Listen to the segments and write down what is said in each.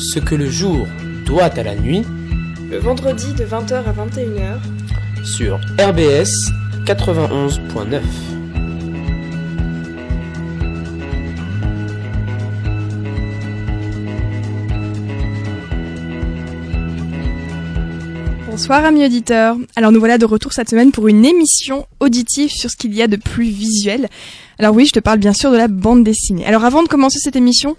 ce que le jour doit à la nuit, le vendredi de 20h à 21h, sur RBS 91.9. Bonsoir amis auditeurs. Alors nous voilà de retour cette semaine pour une émission auditive sur ce qu'il y a de plus visuel. Alors oui, je te parle bien sûr de la bande dessinée. Alors avant de commencer cette émission,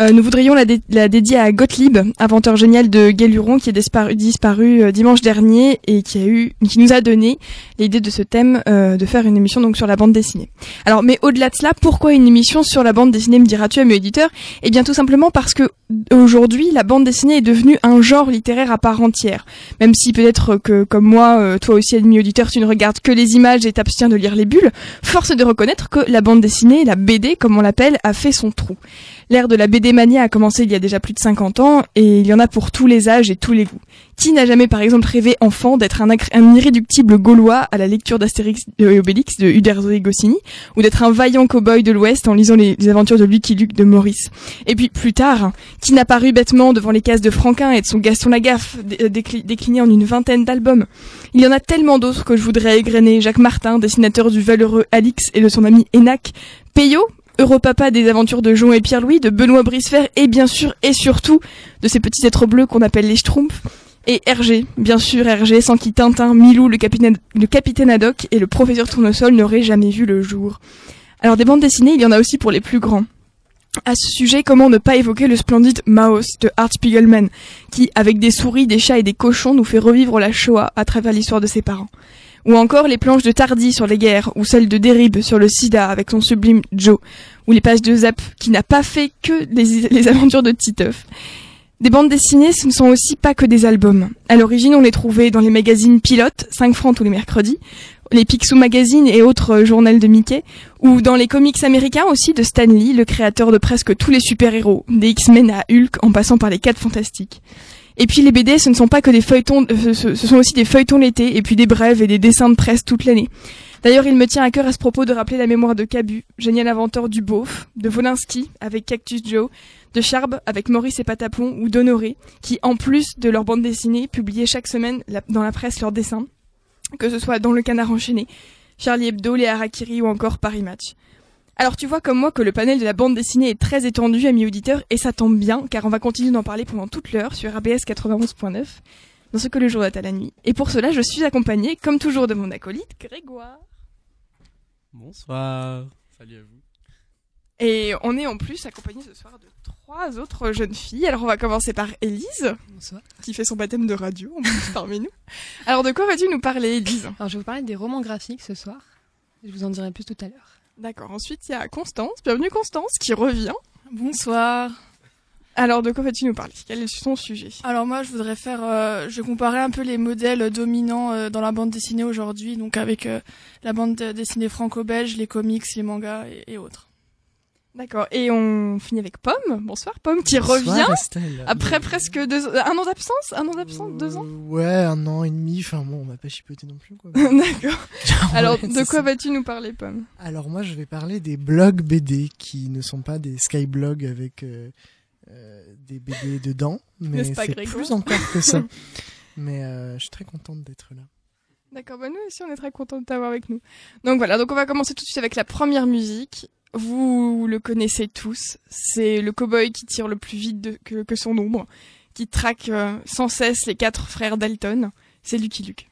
euh, nous voudrions la, la, dédier à Gottlieb, inventeur génial de Galuron qui est disparu, disparu euh, dimanche dernier et qui a eu, qui nous a donné l'idée de ce thème euh, de faire une émission donc sur la bande dessinée. Alors, mais au-delà de cela, pourquoi une émission sur la bande dessinée me diras-tu, à mes auditeurs Eh bien, tout simplement parce que aujourd'hui, la bande dessinée est devenue un genre littéraire à part entière. Même si peut-être que, comme moi, toi aussi, ami auditeur, tu ne regardes que les images et t'abstiens de lire les bulles, force est de reconnaître que la bande dessinée, la BD, comme on l'appelle, a fait son trou. L'ère de la BD mania a commencé il y a déjà plus de 50 ans et il y en a pour tous les âges et tous les goûts. Qui n'a jamais par exemple rêvé enfant d'être un, irréductible gaulois à la lecture d'Astérix et Obélix de Uderzo et ou d'être un vaillant cow-boy de l'Ouest en lisant les, aventures de Lucky Luke de Maurice Et puis plus tard, qui n'a paru bêtement devant les cases de Franquin et de son Gaston Lagaffe euh, décliné en une vingtaine d'albums Il y en a tellement d'autres que je voudrais égrener. Jacques Martin, dessinateur du valeureux Alix et de son ami Enac, Peyo, Europapa des aventures de Jean et Pierre-Louis, de Benoît Brisefer et bien sûr et surtout de ces petits êtres bleus qu'on appelle les Schtroumpfs. Et Hergé, bien sûr Hergé, sans qui Tintin, Milou, le capitaine, le capitaine Haddock et le professeur Tournesol n'auraient jamais vu le jour. Alors des bandes dessinées, il y en a aussi pour les plus grands. À ce sujet, comment ne pas évoquer le splendide Maos de Art Spiegelman, qui, avec des souris, des chats et des cochons, nous fait revivre la Shoah à travers l'histoire de ses parents. Ou encore les planches de Tardy sur les guerres, ou celles de Derib sur le sida avec son sublime Joe, ou les pages de Zap qui n'a pas fait que les, aventures de Titeuf. Des bandes dessinées, ce ne sont aussi pas que des albums. À l'origine, on les trouvait dans les magazines Pilote, 5 francs tous les mercredis, les Picsou Magazine et autres journaux de Mickey, ou dans les comics américains aussi de Stan Lee, le créateur de presque tous les super-héros, des X-Men à Hulk en passant par les 4 fantastiques. Et puis les BD, ce ne sont pas que des feuilletons, euh, ce, sont aussi des feuilletons l'été, et puis des brèves et des dessins de presse toute l'année. D'ailleurs, il me tient à cœur à ce propos de rappeler la mémoire de Cabu, génial inventeur du beauf, de Volinsky avec Cactus Joe, de Charb avec Maurice et Patapon ou d'Honoré, qui, en plus de leur bande dessinée, publiaient chaque semaine dans la presse leurs dessins, que ce soit dans Le Canard enchaîné, Charlie Hebdo, les Harakiri ou encore Paris Match. Alors tu vois comme moi que le panel de la bande dessinée est très étendu, amis auditeurs, et ça tombe bien, car on va continuer d'en parler pendant toute l'heure sur ABS 91.9, dans ce que le jour est à la nuit. Et pour cela, je suis accompagnée, comme toujours, de mon acolyte, Grégoire. Bonsoir. Salut à vous. Et on est en plus accompagné ce soir de trois autres jeunes filles. Alors on va commencer par Élise, qui fait son baptême de radio parmi nous. Alors de quoi vas-tu nous parler, Élise? Alors je vais vous parler des romans graphiques ce soir. Je vous en dirai plus tout à l'heure. D'accord. Ensuite, il y a Constance. Bienvenue Constance, qui revient. Bonsoir. Alors, de quoi vas-tu nous parler? Quel est ton sujet? Alors moi, je voudrais faire, euh, je comparer un peu les modèles dominants euh, dans la bande dessinée aujourd'hui, donc avec euh, la bande dessinée franco-belge, les comics, les mangas et autres. D'accord. Et on finit avec Pomme. Bonsoir Pomme qui revient après presque deux un an d'absence, un an d'absence, deux ans. Euh, ouais, un an et demi. Enfin bon, on va pas chipoter non plus quoi. D'accord. Alors de quoi vas-tu nous parler Pomme? Alors moi je vais parler des blogs BD qui ne sont pas des skyblogs avec euh, euh, des BD dedans, mais c'est plus encore que ça. mais je suis très contente d'être là. D'accord, bah nous aussi on est très contents de t'avoir avec nous. Donc voilà, donc on va commencer tout de suite avec la première musique. Vous le connaissez tous, c'est le cowboy qui tire le plus vite que, son ombre, qui traque euh, sans cesse les quatre frères Dalton. C'est Lucky Luke.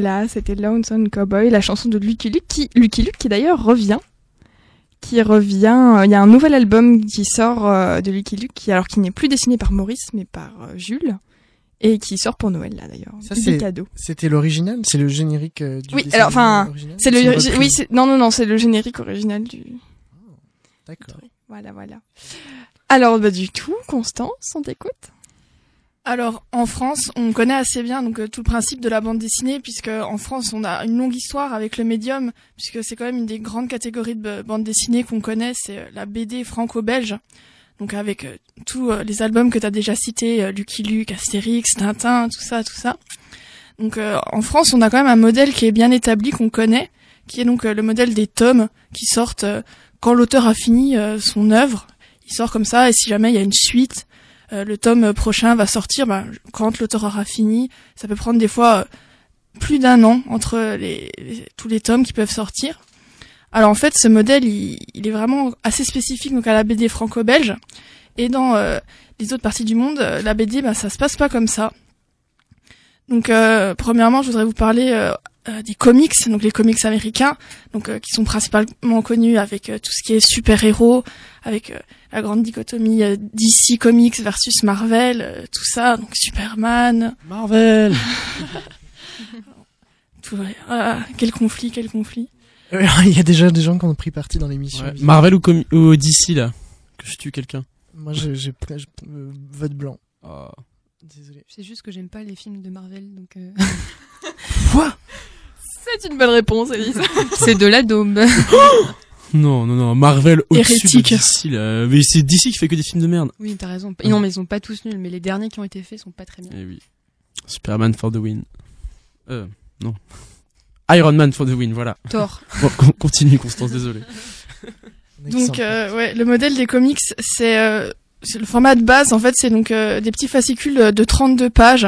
Voilà, c'était Lonesome Cowboy, la chanson de Lucky Luke, qui, Lucky Luke qui d'ailleurs revient. Qui revient, euh, il y a un nouvel album qui sort euh, de Lucky Luke, qui, alors qui n'est plus dessiné par Maurice, mais par euh, Jules. Et qui sort pour Noël, là, d'ailleurs. Ça, c'est cadeau. C'était l'original? C'est le générique du Oui, alors, enfin, c'est le, oui, non, non, non, c'est le générique original du. Oh, d'accord. Voilà, voilà. Alors, bah, du tout, Constance, on t'écoute? Alors en France, on connaît assez bien donc euh, tout le principe de la bande dessinée puisque en France, on a une longue histoire avec le médium puisque c'est quand même une des grandes catégories de bande dessinée qu'on connaît, c'est euh, la BD franco-belge. Donc avec euh, tous les albums que tu as déjà cités, Lucky Luke, Astérix, Tintin, tout ça, tout ça. Donc en France, on a quand même un modèle qui est bien établi qu'on connaît, qui est donc le modèle des tomes qui sortent quand l'auteur a fini son œuvre. Il sort comme ça et si jamais il y a une suite, euh, le tome prochain va sortir bah, quand l'auteur aura fini. Ça peut prendre des fois euh, plus d'un an entre tous les tomes qui peuvent sortir. Alors en fait, ce modèle, il, est vraiment assez spécifique donc à la BD franco-belge. Et dans euh, les autres parties du monde, la BD, bah, ça se passe pas comme ça. Donc premièrement, je voudrais vous parler des comics, donc les comics américains, donc qui sont principalement connus avec tout ce qui est super-héros, avec la grande dichotomie euh, DC Comics versus Marvel, euh, tout ça, donc Superman. Marvel. tout, ah, quel conflit, quel conflit. Il y a déjà des gens qui ont pris parti dans l'émission. Marvel ou, ou, DC là, que je tue quelqu'un. Moi, j'ai euh, vote blanc. Oh. Désolé. C'est juste que j'aime pas les films de Marvel, donc. Quoi? C'est une bonne réponse, Elise. C'est de la daube. Non, non, non, Marvel au-dessus de DC, là. Mais c'est DC qui fait que des films de merde. Oui, t'as raison. Non, mais ils sont pas tous nuls, mais les derniers qui ont été faits sont pas très bien. Eh oui. Superman for the win. Euh, non. Iron Man for the win, voilà. Thor. Bon, continue, Constance, désolé. donc, euh, ouais, le modèle des comics, c'est euh, le format de base, en fait, c'est donc euh, des petits fascicules de 32 pages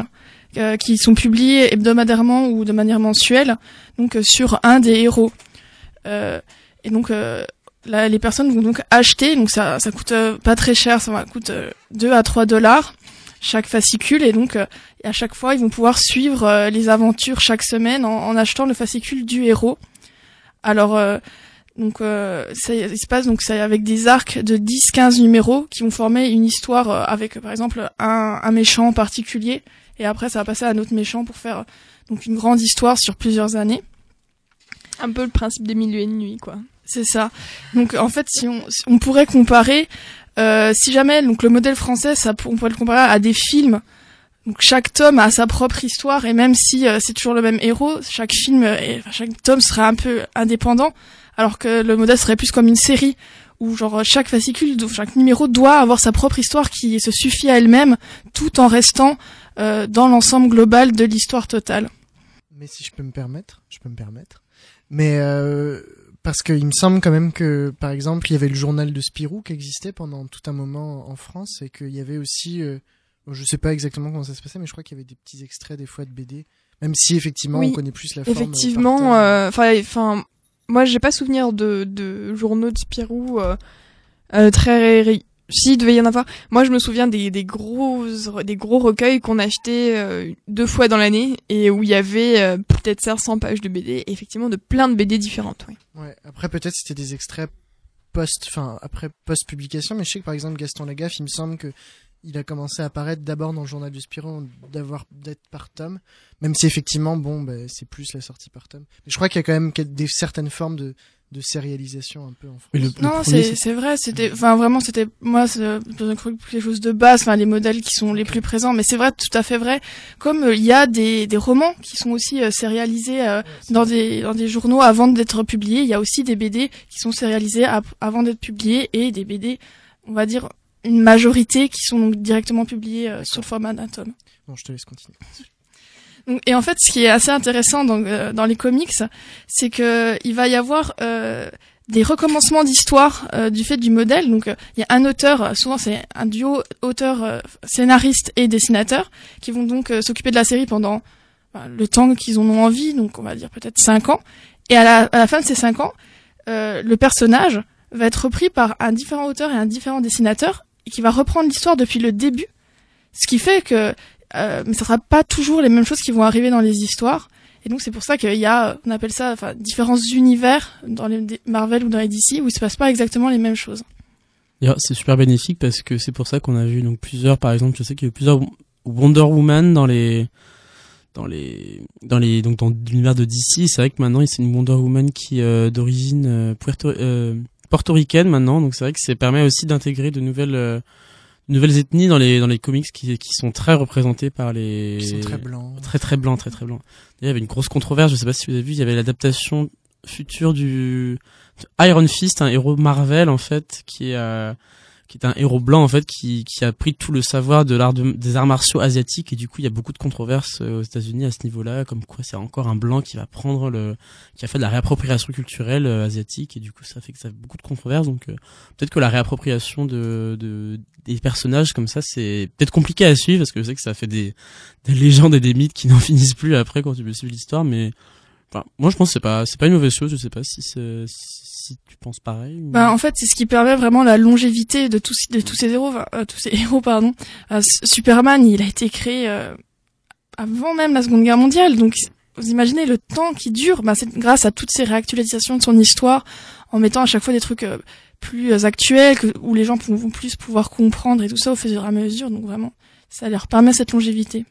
euh, qui sont publiés hebdomadairement ou de manière mensuelle, donc sur un des héros. Euh, et donc euh, là, les personnes vont donc acheter, donc ça, ça coûte euh, pas très cher, ça coûte 2 euh, à 3 dollars chaque fascicule et donc à chaque fois ils vont pouvoir suivre les aventures chaque semaine en, achetant le fascicule du héros. Alors donc ça, il se passe donc ça avec des arcs de 10-15 numéros qui vont former une histoire avec par exemple un, un, méchant en particulier et après ça va passer à un autre méchant pour faire donc une grande histoire sur plusieurs années. Un peu le principe des mille et une nuits, quoi. C'est ça. Donc en fait, si on, on pourrait comparer, euh, si jamais donc le modèle français, ça, on pourrait le comparer à des films. Donc chaque tome a sa propre histoire et même si euh, c'est toujours le même héros, chaque film, et, chaque tome serait un peu indépendant, alors que le modèle serait plus comme une série où genre chaque fascicule, chaque numéro doit avoir sa propre histoire qui se suffit à elle-même, tout en restant euh, dans l'ensemble global de l'histoire totale. Mais si je peux me permettre, je peux me permettre. Mais euh, parce qu'il me semble quand même que, par exemple, il y avait le journal de Spirou qui existait pendant tout un moment en France et qu'il y avait aussi, euh, je sais pas exactement comment ça se passait, mais je crois qu'il y avait des petits extraits des fois de BD, même si effectivement on connaît plus la forme. Effectivement, euh, enfin, enfin, moi j'ai pas souvenir de, de journaux de Spirou euh, euh, très si, il devait y en avoir. Moi, je me souviens des, des gros, des gros recueils qu'on achetait euh, deux fois dans l'année et où il y avait euh, peut-être 500 pages de BD, effectivement de plein de BD différentes. Oui. Ouais. Après, peut-être c'était des extraits post, enfin après post publication, mais je sais que par exemple Gaston Lagaffe, il me semble que il a commencé à apparaître d'abord dans le journal du Spirou, d'avoir d'être par tome, même si effectivement, bon, bah, c'est plus la sortie par tome. Mais je crois qu'il y a quand même des certaines formes de de sérialisation un peu en France. non, c'est c'est vrai, c'était enfin vraiment c'était moi c'est quelque chose de base, enfin les modèles qui sont les plus présents, mais c'est vrai tout à fait vrai. Comme euh, il y a des des romans qui sont aussi euh, sérialisés euh, dans des dans des journaux avant d'être publiés, il y a aussi des BD qui sont sérialisés avant d'être publiés et des BD, on va dire une majorité qui sont donc directement publiés sur le format d'un tome. Bon, je te laisse continuer. Et en fait, ce qui est assez intéressant dans, euh, les comics, c'est que il va y avoir euh, des recommencements d'histoire euh, du fait du modèle. Donc, il y a un auteur, souvent c'est un duo auteur, scénariste et dessinateur, qui vont donc s'occuper de la série pendant bah, le temps qu'ils en ont envie, donc on va dire peut-être cinq ans. Et à la, à la fin de ces cinq ans, le personnage va être repris par un différent auteur et un différent dessinateur, et qui va reprendre l'histoire depuis le début. Ce qui fait que euh, mais ça sera pas toujours les mêmes choses qui vont arriver dans les histoires. Et donc c'est pour ça qu'il y a, on appelle ça, enfin, différents univers dans les Marvel ou dans les DC où il se passe pas exactement les mêmes choses. C'est super bénéfique parce que c'est pour ça qu'on a vu donc plusieurs, par exemple, je sais qu'il y a eu plusieurs Wonder Woman dans les dans les dans les donc dans l'univers de DC. C'est vrai que maintenant c'est une Wonder Woman qui euh, d'origine euh, euh, portoricaine maintenant, donc c'est vrai que ça permet aussi d'intégrer de nouvelles euh, nouvelles ethnies dans les dans les comics qui qui sont très représentées par les qui sont très blancs. très très blancs très très blancs. Il y avait une grosse controverse je sais pas si vous avez vu il y avait l'adaptation future du Iron Fist un héros Marvel en fait qui est euh, qui est un héros blanc en fait qui, qui a pris tout le savoir de l'art des arts martiaux asiatiques. Et du coup il y a beaucoup de controverses euh, aux États-Unis à ce niveau-là comme quoi c'est encore un blanc qui va prendre le qui a fait de la réappropriation culturelle euh, asiatique. Et du coup ça fait que ça fait beaucoup de controverses. Donc euh, peut-être que la réappropriation de, de des personnages comme ça c'est peut-être compliqué à suivre parce que je sais que ça fait des, des légendes et des mythes qui n'en finissent plus après quand tu veux suivre l'histoire. Mais enfin, moi je pense que c'est pas c'est pas une mauvaise chose. Je sais pas si c'est tu penses pareil bah, en fait, c'est ce qui permet vraiment la longévité de tous ces héros, euh, tous ces héros pardon. Euh, Superman, il a été créé euh, avant même la Seconde Guerre mondiale, donc vous imaginez le temps qui dure. Bah, c'est grâce à toutes ces réactualisations de son histoire, en mettant à chaque fois des trucs plus actuels que, où les gens vont plus pouvoir comprendre et tout ça au fur et à mesure. Donc vraiment, ça leur permet cette longévité.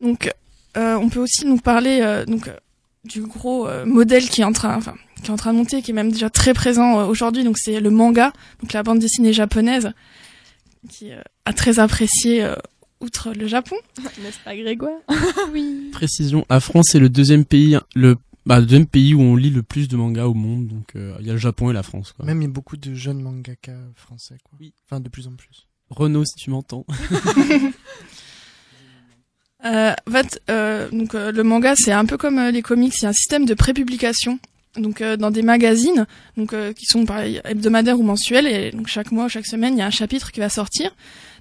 Donc, on peut aussi nous parler donc du gros modèle qui est en train, enfin qui est en train de monter, qui est même déjà très présent euh, aujourd'hui. Donc c'est le manga, donc la bande dessinée japonaise, qui euh, a très apprécié euh, outre le Japon. N'est-ce pas Grégoire? Oui. Précision, la France c'est le deuxième pays, le bah, deuxième pays où on lit le plus de mangas au monde. Donc il y a le Japon et la France. Quoi. Même il y a beaucoup de jeunes mangaka français. Quoi. Oui. Enfin de plus en plus. Renaud, si tu m'entends. Euh, en fait, euh, donc le manga, c'est un peu comme les comics, c'est un système de prépublication donc euh, dans des magazines donc euh, qui sont pareil, hebdomadaires ou mensuels et donc chaque mois chaque semaine il y a un chapitre qui va sortir.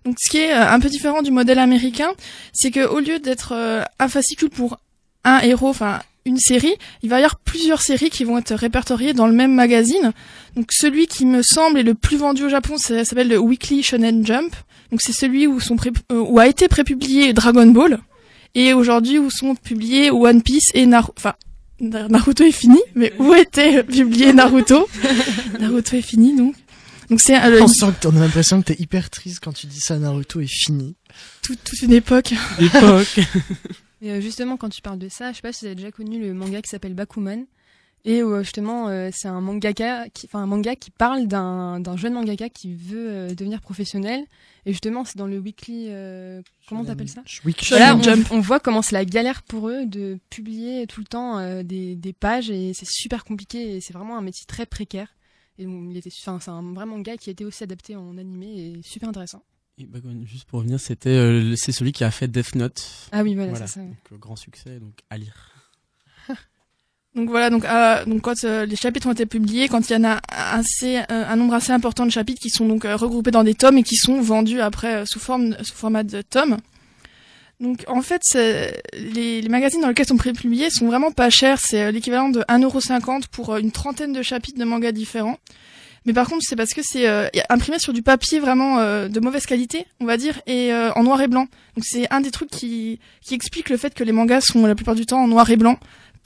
Donc ce qui est euh, un peu différent du modèle américain c'est que au lieu d'être un fascicule pour un héros enfin une série il va y avoir plusieurs séries qui vont être répertoriées dans le même magazine. Donc celui qui me semble est le plus vendu au Japon ça s'appelle le Weekly Shonen Jump. Donc c'est celui où sont où a été prépublié Dragon Ball et aujourd'hui où sont publiés One Piece et Naruto enfin Naruto est fini, mais où était publié Naruto? Naruto est fini donc. Donc c'est euh, on, sent que on a l'impression que t'es hyper triste quand tu dis ça Naruto est fini. toute une époque. Époque. Et euh, justement quand tu parles de ça, je sais pas si vous avez déjà connu le manga qui s'appelle Bakuman. Et euh, justement, euh, c'est un mangaka, qui, enfin un manga qui parle d'un jeune mangaka qui veut euh, devenir professionnel. Et justement, c'est dans le weekly, comment t'appelles ça? Voilà, on, voit comment c'est la galère pour eux de publier tout le temps des, des pages et c'est super compliqué et c'est vraiment un métier très précaire. Et il était, enfin, c'est un vrai manga qui a été aussi adapté en animé et super intéressant. Et bah, juste pour revenir, c'était euh, c'est celui qui a fait Death Note. Ah oui, voilà, c'est ça. Donc, euh, grand succès, donc à lire. Donc voilà, donc euh, quand les chapitres ont été publiés, quand il y en a assez un nombre assez important de chapitres qui sont donc regroupés dans des tomes et qui sont vendus après sous forme sous format de tomes. Donc en fait, les, magazines dans lesquels sont prépubliés sont vraiment pas chers. C'est l'équivalent de 1,50€ pour une trentaine de chapitres de mangas différents. Mais par contre, c'est parce que c'est euh, imprimé sur du papier vraiment euh, de mauvaise qualité, on va dire, et euh, en noir et blanc. Donc c'est un des trucs qui explique le fait que les mangas sont la plupart du temps en noir et blanc,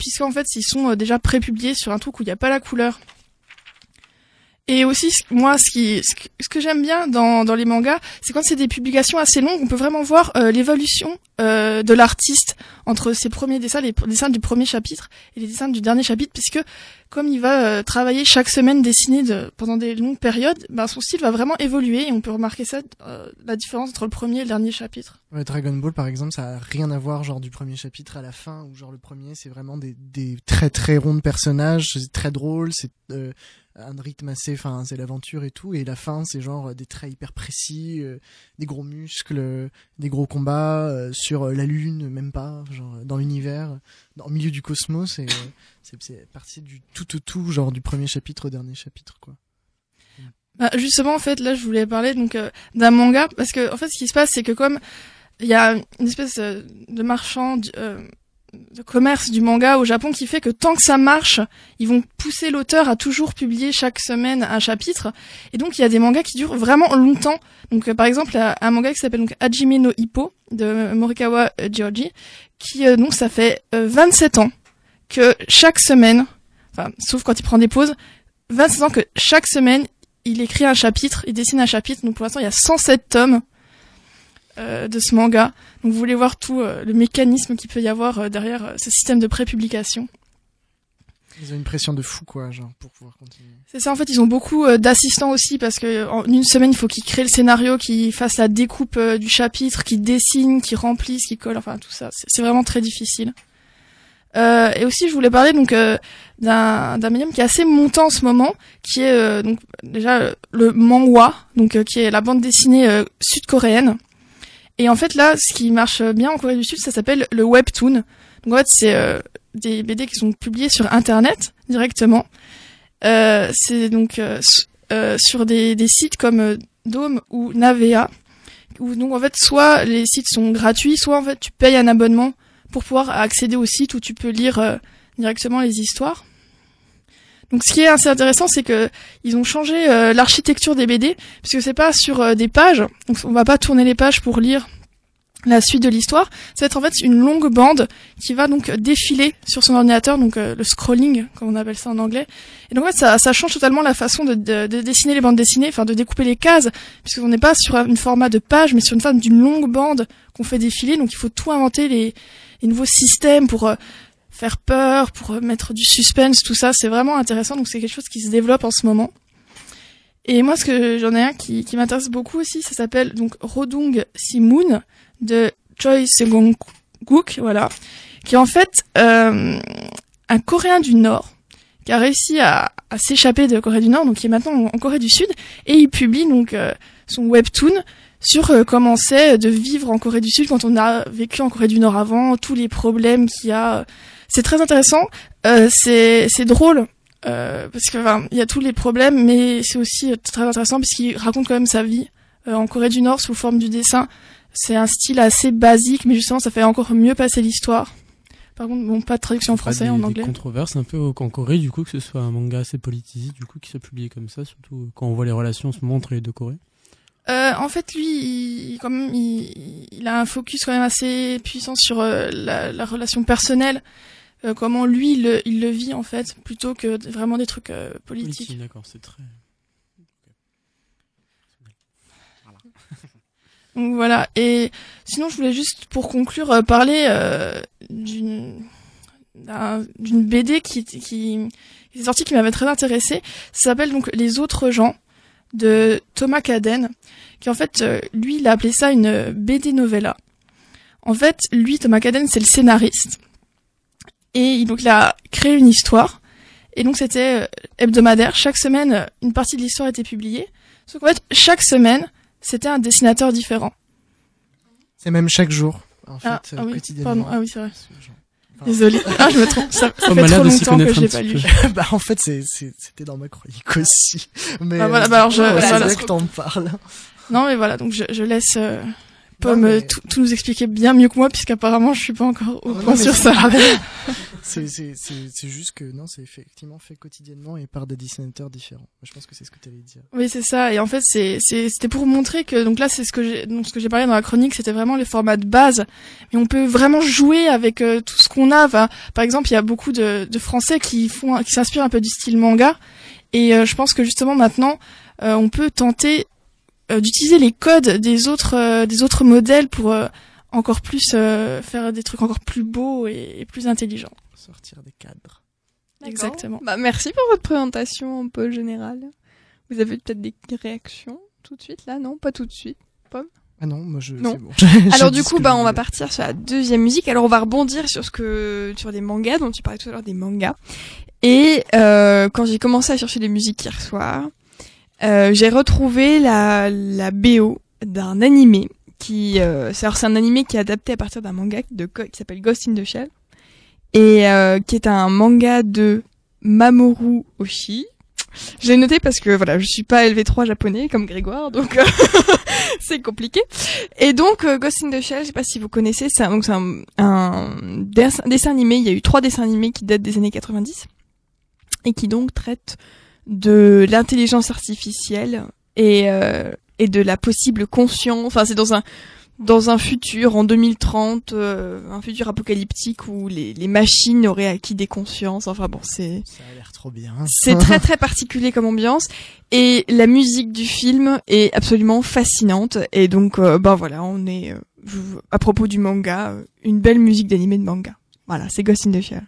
puisqu'en fait, ils sont déjà prépubliés sur un truc où il n'y a pas la couleur. Et aussi, moi, ce, qui, ce que, j'aime bien dans, dans les mangas, c'est quand c'est des publications assez longues, on peut vraiment voir euh, l'évolution euh, de l'artiste entre ses premiers dessins, les dessins du premier chapitre et les dessins du dernier chapitre, puisque comme il va euh, travailler chaque semaine dessiner de, pendant des longues périodes, ben, son style va vraiment évoluer et on peut remarquer ça, la différence entre le premier et le dernier chapitre. Ouais, Dragon Ball, par exemple, ça a rien à voir genre du premier chapitre à la fin, ou genre le premier, c'est vraiment des, des très très ronds de personnages, c'est très drôle, c'est un rythme assez, enfin c'est l'aventure et tout, et la fin c'est genre des traits hyper précis, euh, des gros muscles, des gros combats euh, sur la lune, même pas, genre dans l'univers, dans le milieu du cosmos, et euh, c'est parti du tout tout tout, genre du premier chapitre au dernier chapitre quoi. Bah, justement en fait là je voulais parler donc d'un manga parce que en fait ce qui se passe c'est que comme il y a une espèce de marchand de commerce du manga au Japon qui fait que tant que ça marche, ils vont pousser l'auteur à toujours publier chaque semaine un chapitre. Et donc il y a des mangas qui durent vraiment longtemps. Donc euh, par exemple un manga qui s'appelle donc Hajime no Hippo de Morikawa Georgie, qui euh, donc ça fait 27 euh, ans que chaque semaine, enfin sauf quand il prend des pauses, 27 ans que chaque semaine il écrit un chapitre, il dessine un chapitre. Donc pour l'instant il y a 107 tomes de ce manga. Donc vous voulez voir tout euh, le mécanisme qu'il peut y avoir euh, derrière ce système de prépublication. Ils ont une pression de fou quoi, genre pour pouvoir continuer. C'est ça en fait, ils ont beaucoup d'assistants aussi parce que en une semaine il faut qu'ils créent le scénario, qu'ils fassent la découpe du chapitre, qu'ils dessinent, qu'ils remplissent, qu'ils collent, enfin tout ça. C'est vraiment très difficile. et aussi je voulais parler donc d'un d'un médium qui est assez montant en ce moment, qui est donc déjà le manhwa, donc qui est la bande dessinée sud-coréenne. Et en fait là, ce qui marche bien en Corée du Sud, ça s'appelle le webtoon. Donc en fait, c'est euh, des BD qui sont publiés sur Internet directement. Euh, c'est donc euh, sur des, des, sites comme Dome ou Navea. Où donc en fait, soit les sites sont gratuits, soit en fait tu payes un abonnement pour pouvoir accéder au site où tu peux lire directement les histoires. Donc ce qui est assez intéressant, c'est que ils ont changé euh, l'architecture des BD, puisque c'est pas sur euh, des pages, donc on va pas tourner les pages pour lire la suite de l'histoire. Ça va être en fait une longue bande qui va donc défiler sur son ordinateur, donc euh, le scrolling, comme on appelle ça en anglais. Et donc en fait, ça, ça change totalement la façon de, de, de, dessiner les bandes dessinées, enfin de découper les cases, puisqu'on n'est pas sur un format de page, mais sur une forme d'une longue bande qu'on fait défiler. Donc il faut tout inventer les, les nouveaux systèmes pour faire peur, pour mettre du suspense, tout ça, c'est vraiment intéressant. Donc c'est quelque chose qui se développe en ce moment. Et moi, ce que j'en ai un qui, m'intéresse beaucoup aussi, ça s'appelle donc Rodung Simoon de Choi Seong-guk, voilà, qui est en fait euh, un Coréen du Nord qui a réussi à, à s'échapper de Corée du Nord, donc qui est maintenant en, Corée du Sud, et il publie donc euh, son webtoon sur euh, comment c'est de vivre en Corée du Sud quand on a vécu en Corée du Nord avant, tous les problèmes qu'il y a c'est très intéressant. Euh, c'est c'est drôle euh, parce que enfin il y a tous les problèmes, mais c'est aussi très intéressant parce qu'il raconte quand même sa vie euh, en Corée du Nord sous forme du dessin. C'est un style assez basique, mais justement ça fait encore mieux passer l'histoire. Par contre, bon, pas de traduction en français, en anglais. Des controverses un peu en Corée, du coup, que ce soit un manga assez politisé, du coup, qui soit publié comme ça, surtout quand on voit les relations en ce moment entre les deux Corées. Euh, en fait, lui, il, quand même, il, il, a un focus quand même assez puissant sur euh, la, la, relation personnelle. Euh, comment lui il le, il le, vit en fait, plutôt que vraiment des trucs euh, politiques. Politique, d'accord, c'est très. Voilà. Donc voilà. Et sinon, je voulais juste pour conclure euh, parler d'une d'une BD qui, qui, qui est sortie qui m'avait très intéressée. Ça s'appelle donc Les autres gens de Thomas Caden, qui en fait, lui, il a appelé ça une BD novella. En fait, lui, Thomas Caden, c'est le scénariste. Et donc il a créé une histoire. Et donc c'était hebdomadaire. Chaque semaine, une partie de l'histoire était publiée. Sauf qu'en fait, chaque semaine, c'était un dessinateur différent. C'est même chaque jour, en ah, fait, ah oui, quotidiennement. Pardon, ah oui, c'est vrai. Désolée. Ah, je me trompe. Ça, ça fait trop longtemps que je l'ai pas lu. bah, en fait, c'était dans ma chronique aussi. Mais, bah, voilà, bah, alors je, voilà, voilà. que t'en parles. Non, mais voilà, donc je, je laisse, euh, Pomme mais... tout, tout, nous expliquer bien mieux que moi, puisqu'apparemment je suis pas encore au point sur ça. c'est juste que non, c'est effectivement fait quotidiennement et par des dessinateurs différents. Je pense que c'est ce que tu allais dire. Oui, c'est ça. Et en fait, c'était pour montrer que donc là, c'est ce que j'ai donc ce que j'ai parlé dans la chronique, c'était vraiment les formats de base. Mais on peut vraiment jouer avec euh, tout ce qu'on a. Enfin, par exemple, il y a beaucoup de, de Français qui font qui s'inspirent un peu du style manga. Et euh, je pense que justement maintenant, euh, on peut tenter d'utiliser les codes des autres euh, des autres modèles pour euh, encore plus faire des trucs encore plus beaux et, plus intelligents. Sortir des cadres. Exactement. Bah, merci pour votre présentation un peu générale. Vous avez peut-être des réactions tout de suite là? Non, pas tout de suite. Pomme ah non, moi je. Non. Bon. Alors du coup, bah on va partir sur la deuxième musique. Alors on va rebondir sur ce que sur les mangas dont tu parlais tout à l'heure des mangas. Et euh, quand j'ai commencé à chercher des musiques hier soir, euh, j'ai retrouvé la, la BO d'un animé qui euh, c'est un animé qui est adapté à partir d'un manga qui s'appelle Ghost in the Shell et euh, qui est un manga de Mamoru Oshii. J'ai noté parce que voilà, je suis pas LV3 japonais comme Grégoire, donc c'est compliqué. Et donc euh, Ghost in the Shell, je sais pas si vous connaissez, c'est un, un, un, dessin animé. Il y a eu trois dessins animés qui datent des années 90 et qui donc traitent de l'intelligence artificielle et euh, et de la possible conscience. Enfin, c'est dans un dans un futur en 2030, euh, un futur apocalyptique où les, les machines auraient acquis des consciences. Enfin bon, c'est ça a l'air trop bien. C'est très très particulier comme ambiance et la musique du film est absolument fascinante et donc euh, ben voilà, on est à propos du manga, une belle musique d'animé de manga. Voilà, c'est Ghost in the Shell.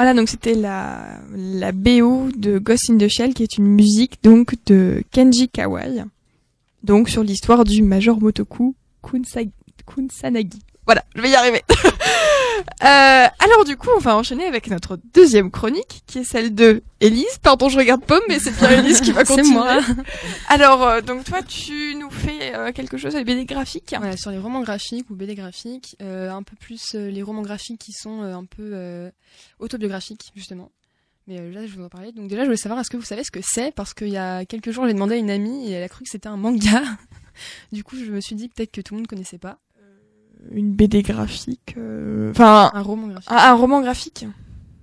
Voilà, donc c'était la, la BO de Ghost in the Shell, qui est une musique donc de Kenji Kawai, donc sur l'histoire du Major Motoku Kunsanagi. Voilà, je vais y arriver. Euh, alors du coup, on va enchaîner avec notre deuxième chronique, qui est celle de Élise. Pardon, je regarde Pomme, mais c'est bien Élise qui va continuer. moi. alors, euh, donc toi, tu nous fais euh, quelque chose avec BD graphiques Voilà, sur les romans graphiques ou BD graphiques, un peu plus les romans graphiques qui sont un peu autobiographiques, justement. Mais là, je vais en parler. Donc déjà, je voulais savoir, est-ce que vous savez ce que c'est? Parce qu'il y a quelques jours, j'ai demandé à une amie et elle a cru que c'était un manga. du coup, je me suis dit peut-être que tout le monde ne connaissait pas une BD graphique, euh, enfin un roman graphique. un roman graphique.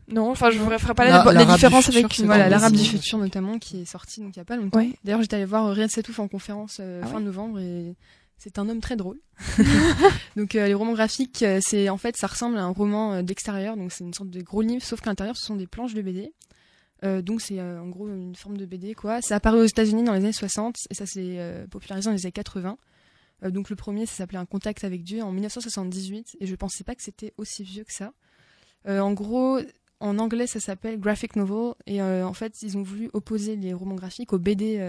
Non, enfin je ne ferai pas la, la, différence avec voilà l'arabe du futur notamment qui est sorti donc il y a pas longtemps. D'ailleurs j'étais allée voir Riyad Setouf en conférence euh, ah fin novembre et c'est un homme très drôle. donc euh, les romans graphiques c'est en fait ça ressemble à un roman d'extérieur donc c'est une sorte de gros livre sauf qu'à l'intérieur ce sont des planches de BD. donc c'est en gros une forme de BD quoi. C'est apparu aux États-Unis dans les années 60 et ça s'est popularisé dans les années 80. Euh, donc le premier, ça s'appelait Un contact avec Dieu en 1978 et je pensais pas que c'était aussi vieux que ça. Euh, en gros, en anglais, ça s'appelle graphic novel et euh, en fait, ils ont voulu opposer les romans graphiques aux BD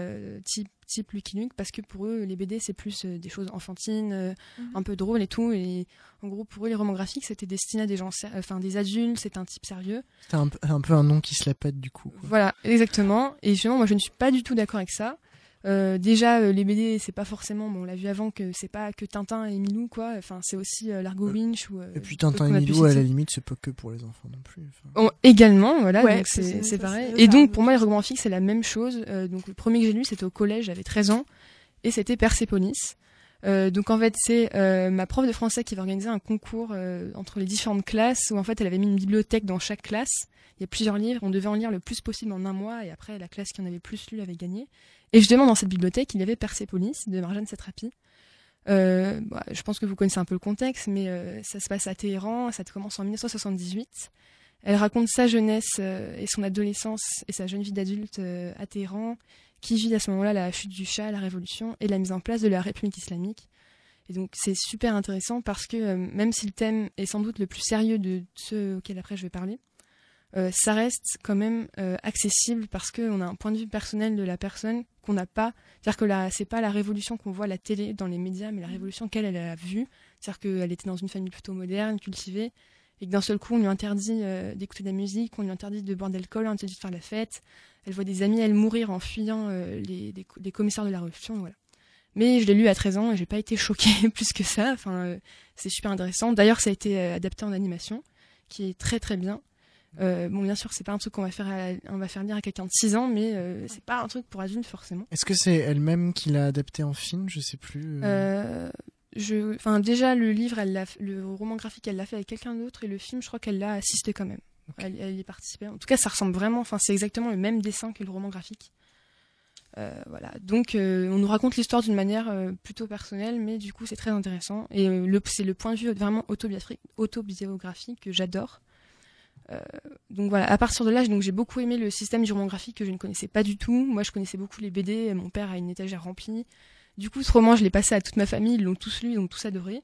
type type Lucky Luke parce que pour eux, les BD c'est plus des choses enfantines, mhm. un peu drôles et tout. Et en gros, pour eux, les romans graphiques c'était destiné à des gens, enfin des adultes, c'est un type sérieux. C'est un, un, peu un nom qui se la pète du coup. Voilà, exactement. Et justement, moi, je ne suis pas du tout d'accord avec ça. Euh, déjà, euh, les BD, c'est pas forcément, bon, on l'a vu avant que c'est pas que Tintin et Milou, quoi. Enfin, c'est aussi euh, Largo Winch ou. et puis Tintin et Milou, à la limite, c'est pas que pour les enfants non plus. également, voilà, c'est pareil. Et donc, pour moi, les romans c'est la même chose. donc, le premier que j'ai lu, c'était au collège, j'avais 13 ans, et c'était Persépolis. donc en fait c'est ma prof de français qui va organiser un concours entre les différentes classes où en fait elle avait mis une bibliothèque dans chaque classe. Il y a plusieurs livres, on devait en lire le plus possible en un mois et après la classe qui en avait plus lu avait gagné. Et justement, dans cette bibliothèque, il y avait Persepolis de Marjane Satrapi. Euh, bah, je pense que vous connaissez un peu le contexte, mais euh, ça se passe à Téhéran, ça commence en 1978. Elle raconte sa jeunesse euh, et son adolescence et sa jeune vie d'adulte euh, à Téhéran, qui vit à ce moment-là la chute du Shah, la révolution et la mise en place de la République islamique. Et donc c'est super intéressant parce que même si le thème est sans doute le plus sérieux de ceux auxquels après je vais parler, euh, ça reste quand même euh, accessible parce qu'on a un point de vue personnel de la personne qu'on n'a pas. C'est-à-dire que là, c'est pas la révolution qu'on voit à la télé, dans les médias, mais la révolution qu'elle elle a vue. C'est-à-dire qu'elle était dans une famille plutôt moderne, cultivée, et que d'un seul coup, on lui interdit euh, d'écouter de la musique, on lui interdit de boire d'alcool, on lui interdit de faire la fête. Elle voit des amis, elle mourir en fuyant les, les, commissaires de la révolution, voilà. Mais je l'ai lu à 13 ans et j'ai pas été choquée plus que ça. Enfin, c'est super intéressant. D'ailleurs, ça a été adapté en animation, qui est très très bien. Euh, bon, bien sûr, c'est pas un truc qu'on va faire, on va faire lire à quelqu'un de 6 ans, mais euh, c'est pas un truc pour adultes forcément. Est-ce que c'est elle-même qui l'a adapté en film? Je sais plus. Euh... je, enfin, déjà le livre, elle le roman graphique, elle l'a fait avec quelqu'un d'autre, et le film, je crois qu'elle l'a assisté quand même. Elle, y est participée. En tout cas, ça ressemble vraiment. Enfin, c'est exactement le même dessin que le roman graphique. Euh, voilà. Donc, on nous raconte l'histoire d'une manière plutôt personnelle, mais du coup, c'est très intéressant. Et le, c'est le point de vue vraiment autobiographique que j'adore. Euh, donc voilà, à partir de là, donc j'ai beaucoup aimé le système du roman graphique que je ne connaissais pas du tout. Moi, je connaissais beaucoup les BD. Mon père a une étagère remplie. Du coup, ce roman, je l'ai passé à toute ma famille. Ils l'ont tous lu, ils ont tous adoré.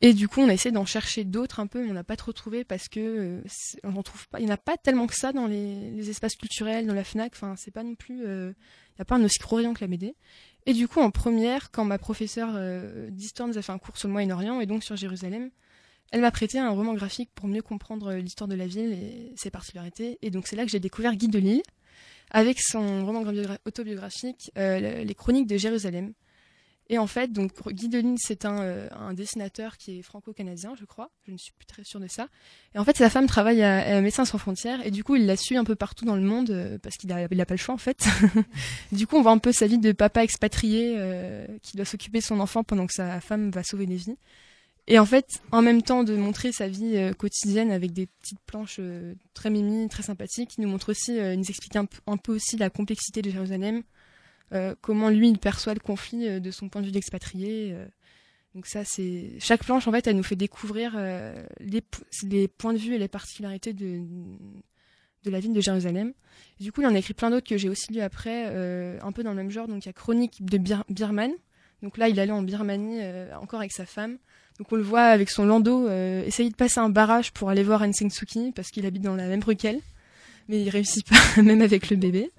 Et du coup, on a essayé d'en chercher d'autres un peu, mais on n'a pas trop trouvé parce que euh, on trouve pas. Il n'y en a pas tellement que ça dans les, espaces culturels, dans la Fnac. Enfin, c'est pas non plus. Euh, il n'y a pas un aussi rayon que la BD. Et du coup, en première, quand ma professeure d'histoire nous a fait un cours sur le Moyen-Orient et donc sur Jérusalem, elle m'a prêté un roman graphique pour mieux comprendre euh, l'histoire de la ville et ses particularités. Et donc c'est là que j'ai découvert Guy de Lille, avec son roman autobiographique euh, Les Chroniques de Jérusalem. Et en fait, donc Guy de Lille, c'est un, euh, un, dessinateur qui est franco-canadien, je crois. Je ne suis plus très sûre de ça. Et en fait, sa femme travaille à, Médecins sans frontières, et du coup, il la suit un peu partout dans le monde parce qu'il n'a a pas le choix en fait. du coup, on voit un peu sa vie de papa expatrié qui doit s'occuper de son enfant pendant que sa femme va sauver des vies. Et en fait, en même temps de montrer sa vie euh, quotidienne avec des petites planches euh, très mimi, très sympathiques, il nous montre aussi, euh, il nous explique un, peu aussi la complexité de Jérusalem, comment lui il perçoit le conflit de son point de vue d'expatrié. donc ça, c'est chaque planche en fait, elle nous fait découvrir les, les, points de vue et les particularités de de la ville de Jérusalem. du coup, il en a écrit plein d'autres que j'ai aussi lu après, un peu dans le même genre. Donc il y a Chronique de Bir Birman Donc là, il allait en Birmanie encore avec sa femme. Donc on le voit avec son landau essayer de passer un barrage pour aller voir Kyi parce qu'il habite dans la même rue qu'elle, mais il réussit pas même avec le bébé.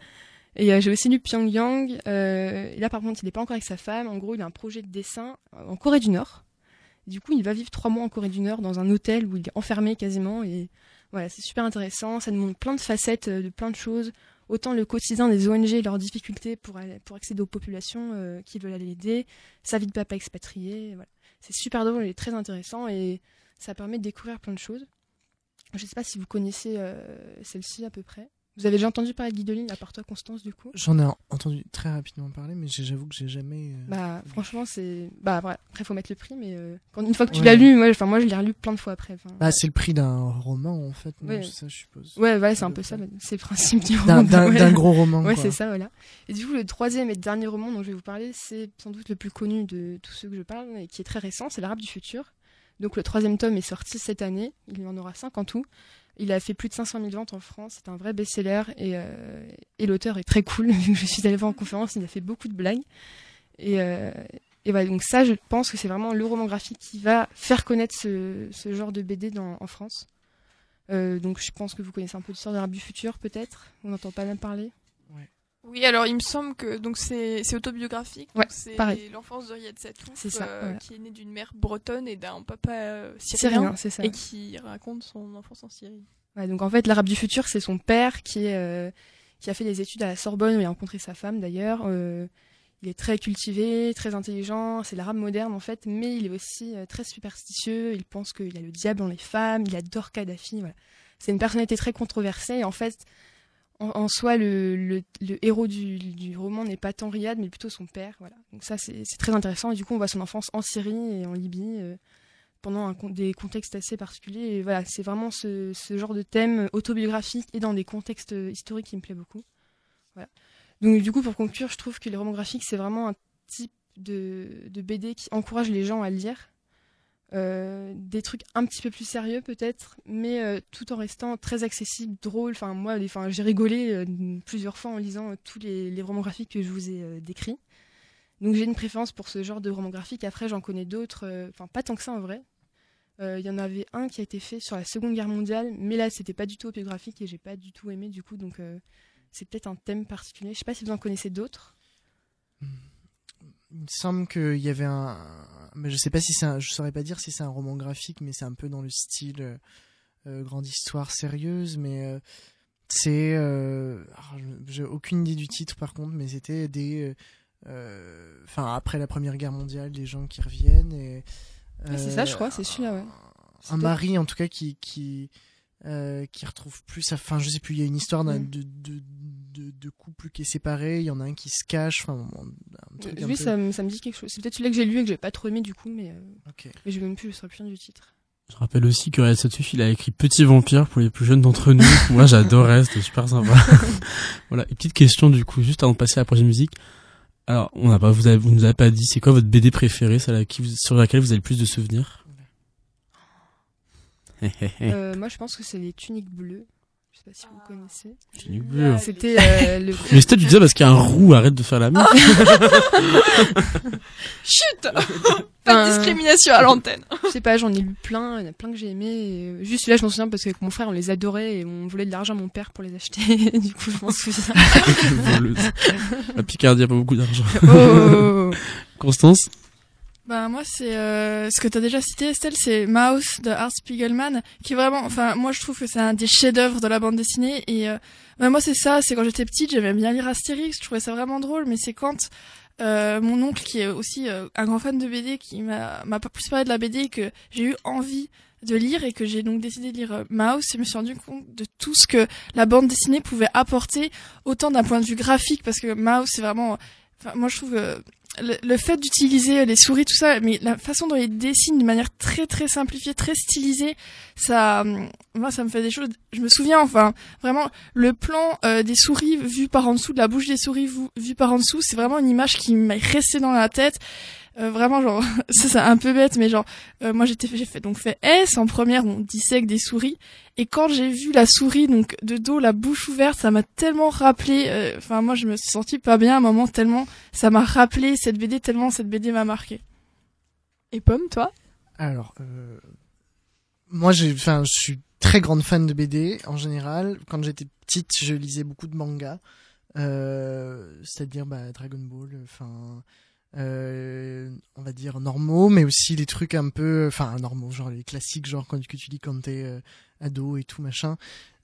Et j'ai aussi lu Pyongyang. Euh, là, par contre, il n'est pas encore avec sa femme. En gros, il a un projet de dessin en Corée du Nord. du coup, il va vivre trois mois en Corée du Nord dans un hôtel où il est enfermé quasiment. Et voilà, c'est super intéressant. Ça nous montre plein de facettes de plein de choses. Autant le quotidien des ONG et leurs difficultés pour, pour accéder aux populations euh, qui veulent aller aider, sa vie de papa expatrié. Voilà. C'est super drôle et très intéressant et ça permet de découvrir plein de choses. Je ne sais pas si vous connaissez euh, celle-ci à peu près. Vous avez déjà entendu parler de Guidoline, à part toi, Constance, du coup? J'en ai entendu très rapidement parler, mais j'avoue que j'ai jamais. Euh, bah, franchement, c'est. Bah, après, il faut mettre le prix, mais euh, quand, une fois que tu l'as lu, moi, moi, je l'ai relu plein de fois après. Bah, c'est le prix d'un roman, en fait, ouais. ça, je suppose. Ouais, ouais, c'est un peu ça, c'est le principe du roman. D'un gros roman. Ouais, c'est ça, voilà. Et du coup, le troisième et dernier roman dont je vais vous parler, c'est sans doute le plus connu de tous ceux que je parle, et qui est très récent, c'est L'Arabe du futur. Donc, le troisième tome est sorti cette année, il y en aura cinq en tout. Il a fait plus de 500 000 ventes en France. C'est un vrai best-seller et, euh, l'auteur est très cool. je suis allée voir en conférence, il a fait beaucoup de blagues. Et, euh, et donc ça, je pense que c'est vraiment le roman graphique qui va faire connaître ce, genre de BD en France. Euh, donc je pense que vous connaissez un peu l'histoire de l'Arbre du futur, peut-être. On n'entend pas même parler. Oui, alors il me semble que donc c'est autobiographique. Ouais, c'est l'enfance de Riyad Satouf, euh, qui est né d'une mère bretonne et d'un papa euh, syrien, ça. et qui raconte son enfance en Syrie. Ouais, donc en fait, l'arabe du futur, c'est son père qui est euh, qui a fait des études à la Sorbonne, il a rencontré sa femme d'ailleurs. il est très cultivé, très intelligent. C'est l'arabe moderne en fait, mais il est aussi très superstitieux. Il pense qu'il y a le diable dans les femmes. Il adore Kadhafi. Voilà. C'est une personnalité très controversée. Et en fait, en, soi, le, héros du, roman n'est pas tant Riyad, mais plutôt son père. Voilà. Donc ça, c'est très intéressant. Et du coup, on voit son enfance en Syrie et en Libye euh, pendant des contextes assez particuliers. Et voilà, c'est vraiment ce, genre de thème autobiographique et dans des contextes historiques qui me plaît beaucoup. Voilà. Donc du coup, pour conclure, je trouve que les romans graphiques, c'est vraiment un type de, de BD qui encourage les gens à lire euh, des trucs un petit peu plus sérieux peut-être, mais euh, tout en restant très accessible, drôle. Enfin moi, j'ai rigolé euh, plusieurs fois en lisant tous les, romans graphiques que je vous ai décrits. Donc j'ai une préférence pour ce genre de romans graphiques. Après j'en connais d'autres, enfin pas tant que ça en vrai. Il y en avait un qui a été fait sur la Seconde Guerre mondiale, mais là c'était pas du tout autobiographique et j'ai pas du tout aimé du coup. Donc c'est peut-être un thème particulier. Je sais pas si vous en connaissez d'autres. Hmm il me semble qu'il y avait un, mais je sais pas si c'est, un... je saurais pas dire si c'est un roman graphique, mais c'est un peu dans le style euh, euh grande histoire sérieuse, mais euh, c'est, euh, j'ai aucune idée du titre par contre, mais c'était des, enfin après la Première Guerre mondiale, des gens qui reviennent et. c'est ça, je crois, c'est celui-là, ouais. Un mari en tout cas qui qui euh, qui retrouve plus enfin je sais plus il y a une histoire mm. de, de, de, de, couple qui est séparé il y en a un qui se cache enfin un truc oui ça, me, ça me dit quelque chose. C'est peut-être celui-là que j'ai lu et que j'ai pas trop aimé du coup mais euh... mais je même plus plus du titre. Je rappelle aussi que Red Satuf il a écrit Petit Vampire pour les plus jeunes d'entre nous. Moi j'adorais c'était super sympa. Voilà une petite question du coup juste avant de passer à la prochaine musique. Alors on n'a pas vous avez, vous nous avez pas dit c'est quoi votre BD préférée celle sur laquelle vous avez le plus de souvenirs? euh, moi, je pense que c'est les tuniques bleues. Je sais pas si vous connaissez. Tuniques bleues. C'était euh, le. Mais c'était tu disais parce qu'il y a un roux, arrête de faire la meuf. Chut Pas de discrimination à l'antenne. Je sais pas, j'en ai lu plein, il y en a plein que j'ai aimé. Euh, juste là, je m'en souviens parce qu'avec mon frère, on les adorait et on voulait de l'argent à mon père pour les acheter. du coup, je m'en souviens. La Picardie a pas beaucoup d'argent. Oh. Constance? Bah moi c'est euh, ce que tu as déjà cité Estelle, c'est Mouse de Art Spiegelman qui est vraiment enfin moi je trouve que c'est un des chefs-d'œuvre de la bande dessinée et euh, bah, moi c'est ça, c'est quand j'étais petite, j'aimais bien lire Astérix, je trouvais ça vraiment drôle mais c'est quand euh, mon oncle qui est aussi euh, un grand fan de BD qui m'a m'a plus parlé de la BD que j'ai eu envie de lire et que j'ai donc décidé de lire Mouse et me suis rendu compte de tout ce que la bande dessinée pouvait apporter autant d'un point de vue graphique parce que Mouse c'est vraiment enfin moi je trouve le, fait d'utiliser les souris, tout ça, mais la façon dont ils dessinent de manière très très simplifiée, très stylisée, ça, hum, moi ça me fait des choses. Je me souviens, enfin, vraiment, le plan euh, des souris vu par en dessous, de la bouche des souris vu, par en dessous, c'est vraiment une image qui m'est restée dans la tête. Euh, vraiment, genre, ça c'est un peu bête, mais genre, euh, moi j'étais, j'ai fait donc fait S en première, on dissèque des souris, et quand j'ai vu la souris donc de dos, la bouche ouverte, ça m'a tellement rappelé. euh, Enfin, moi je me suis sentie pas bien à un moment tellement ça m'a rappelé cette BD, tellement cette BD m'a marqué. Et Pomme, toi? Alors, euh, moi, j'ai, enfin, je suis très grande fan de BD en général. Quand j'étais petite, je lisais beaucoup de mangas, euh, c'est-à-dire bah, Dragon Ball, enfin, euh, on va dire normaux, mais aussi les trucs un peu, enfin, normaux, genre les classiques, genre quand que tu lis quand t'es euh, ado et tout machin.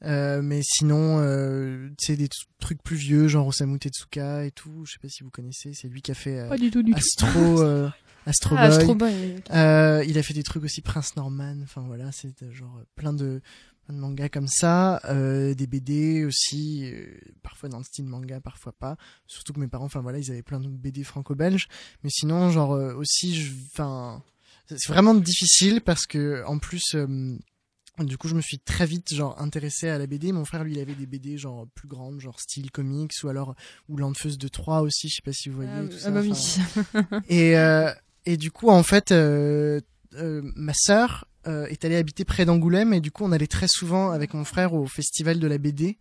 Euh, mais sinon, euh, c'est des trucs plus vieux, genre Osamu Tezuka et tout. Je sais pas si vous connaissez, c'est lui qui a fait euh, Pas du tout, du tout. Astro, euh, Astro Ah, Boy. Astro Boy. Euh, il a fait des trucs aussi Prince Norman, enfin voilà, c'est euh, genre plein de, plein de mangas comme ça, euh, des BD aussi, euh, parfois dans le style manga, parfois pas. Surtout que mes parents, enfin voilà, ils avaient plein de BD franco-belges, mais sinon genre euh, aussi, enfin, c'est vraiment difficile parce que en plus. euh, du coup, je me suis très vite genre intéressé à la BD. Mon frère, lui, il avait des BD genre plus grandes, genre style comics ou alors ou L'Enfeuse de 3 aussi. Je sais pas si vous voyez Ah, tout ah ça. bah oui. et, euh, et du coup, en fait, euh, euh, ma sœur euh, est allée habiter près d'Angoulême et du coup, on allait très souvent avec mon frère au festival de la BD.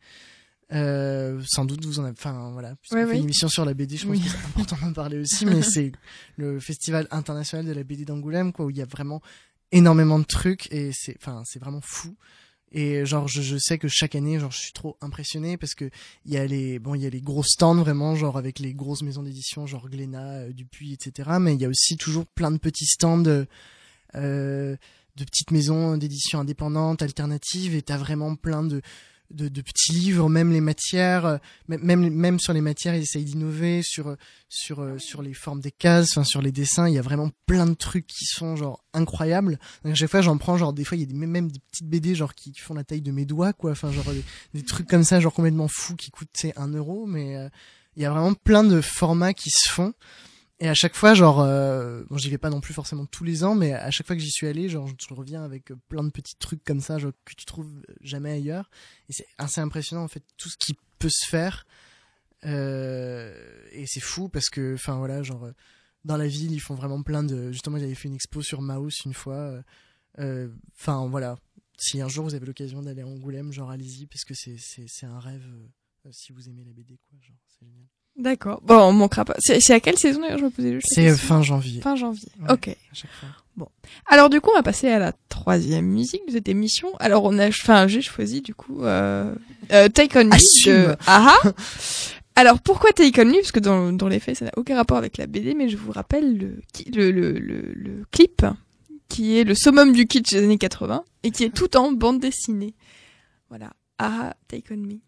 Euh, sans doute vous en avez, enfin voilà, puisqu'on Ouais, fait oui. une émission sur la BD, je pense Oui. que c'est important d'en parler aussi, mais c'est le festival international de la BD d'Angoulême, quoi, où il y a vraiment énormément de trucs et c'est, enfin, c'est vraiment fou. Et genre, je, je sais que chaque année, genre, je suis trop impressionné parce que il y a les, bon, il y a les gros stands vraiment, genre avec les grosses maisons d'édition, genre Glénat, euh, Dupuis, etc. Mais il y a aussi toujours plein de petits stands euh, de petites maisons d'édition indépendantes, alternatives, et t'as vraiment plein de, de, de petits livres, même les matières, euh, même même, sur les matières, ils essayent d'innover sur euh, sur euh, sur les formes des cases, enfin sur les dessins, il y a vraiment plein de trucs qui sont genre incroyables. Donc, à chaque fois, j'en prends genre des fois il y a des, même- des petites BD genre qui font la taille de mes doigts quoi, enfin genre des, des trucs comme ça genre complètement fous qui coûtent c'est un euro, mais euh, il y a vraiment plein de formats qui se font. Et à chaque fois, genre, euh, bon, j'y vais pas non plus forcément tous les ans, mais à chaque fois que j'y suis allé, genre, je reviens avec euh, plein de petits trucs comme ça, genre, que tu trouves jamais ailleurs. Et c'est assez impressionnant, en fait, tout ce qui peut se faire. Euh, et c'est fou parce que, enfin, voilà, genre, euh, dans la ville, ils font vraiment plein de. Justement, ils avaient fait une expo sur Maus une fois. euh, Enfin, voilà. Si un jour vous avez l'occasion d'aller à Angoulême, genre, allez-y, parce que c'est, c'est, c'est un rêve. si vous aimez la BD, quoi, genre, c'est génial. D'accord. Bon, on manquera pas. C'est à quelle saison d'ailleurs Je me posais juste la C'est fin janvier. fin janvier. Ouais. Ok. À chaque fois. Alors du coup, on va passer à la troisième musique de cette émission. Alors on a, enfin, j'ai choisi du coup euh, euh, Take On Me de Aha. Alors pourquoi Take On Me? Parce que dans, dans les faits, ça n'a aucun rapport avec la BD, mais je vous rappelle le, le, le, le clip qui est le summum du kitsch des années 80 et qui est tout en bande dessinée. Voilà. Aha, Take On Me.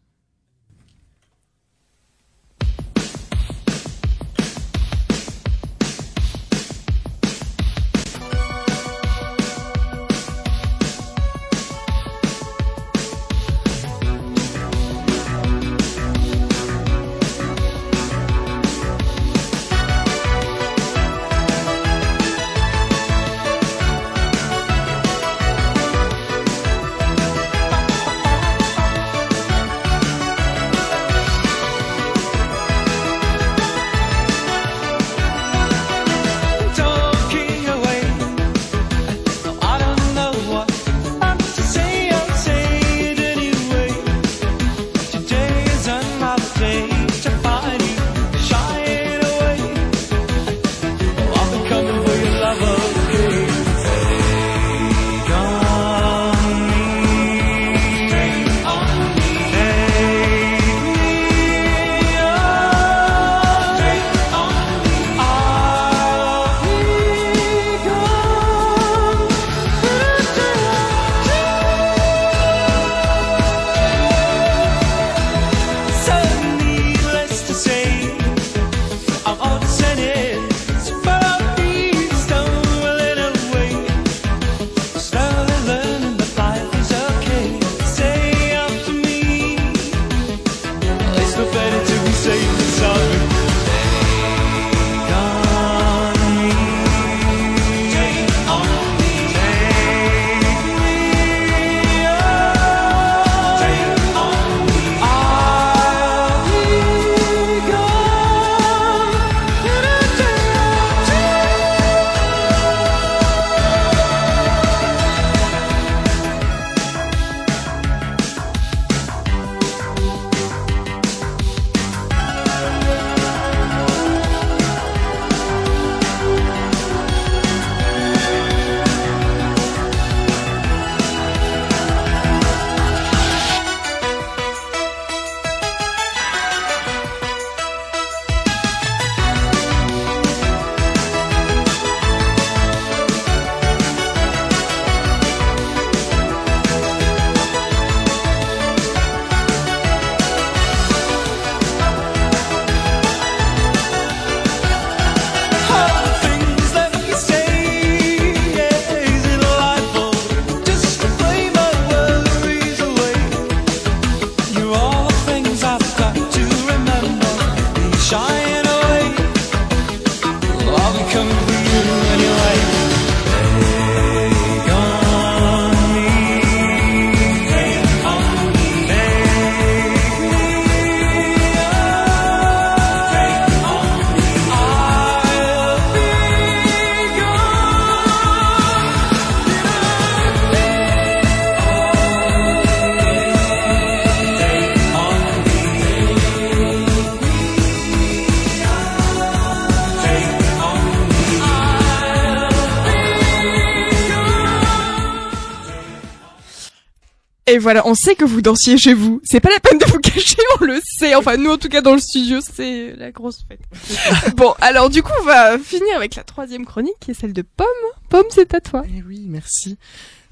Et voilà, on sait que vous dansiez chez vous. C'est pas la peine de vous cacher, on le sait. Enfin, nous, en tout cas, dans le studio, c'est la grosse fête. bon, alors, du coup, on va finir avec la troisième chronique, qui est celle de Pomme. Pomme, c'est à toi. Eh oui, merci.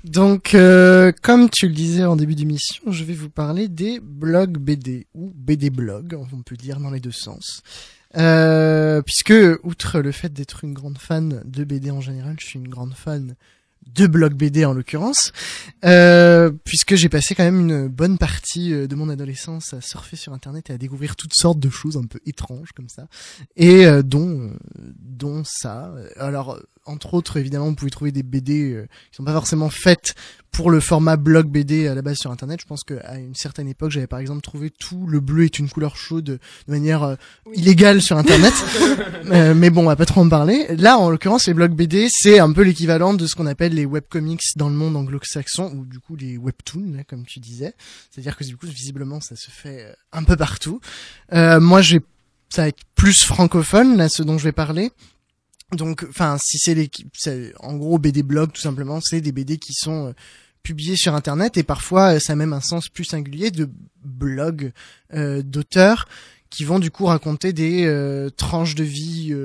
Donc, euh, comme tu le disais en début d'émission, je vais vous parler des blogs BD, ou BD blogs, on peut dire dans les deux sens. Euh, puisque, outre le fait d'être une grande fan de BD en général, je suis une grande fan de blog BD en l'occurrence, euh, puisque j'ai passé quand même une bonne partie euh, de mon adolescence à surfer sur internet et à découvrir toutes sortes de choses un peu étranges comme ça, et euh, dont dont ça. Alors entre autres, évidemment, vous pouvez trouver des BD euh, qui sont pas forcément faites pour le format blog BD à la base sur Internet. Je pense qu'à une certaine époque, j'avais par exemple trouvé tout le bleu est une couleur chaude de manière euh, illégale sur Internet. Euh, mais bon, on va pas trop en parler. Là, en l'occurrence, les blogs BD, c'est un peu l'équivalent de ce qu'on appelle les webcomics dans le monde anglo-saxon, ou du coup les webtoons, là, comme tu disais. C'est-à-dire que du coup, visiblement, ça se fait un peu partout. moi, j'ai ça va être plus francophone, là, ce dont je vais parler. Donc, enfin, si c'est les, en gros BD blog tout simplement, c'est des BD qui sont euh, publiés sur Internet et parfois euh, ça a même un sens plus singulier de blogs euh, d'auteurs qui vont du coup raconter des tranches de vie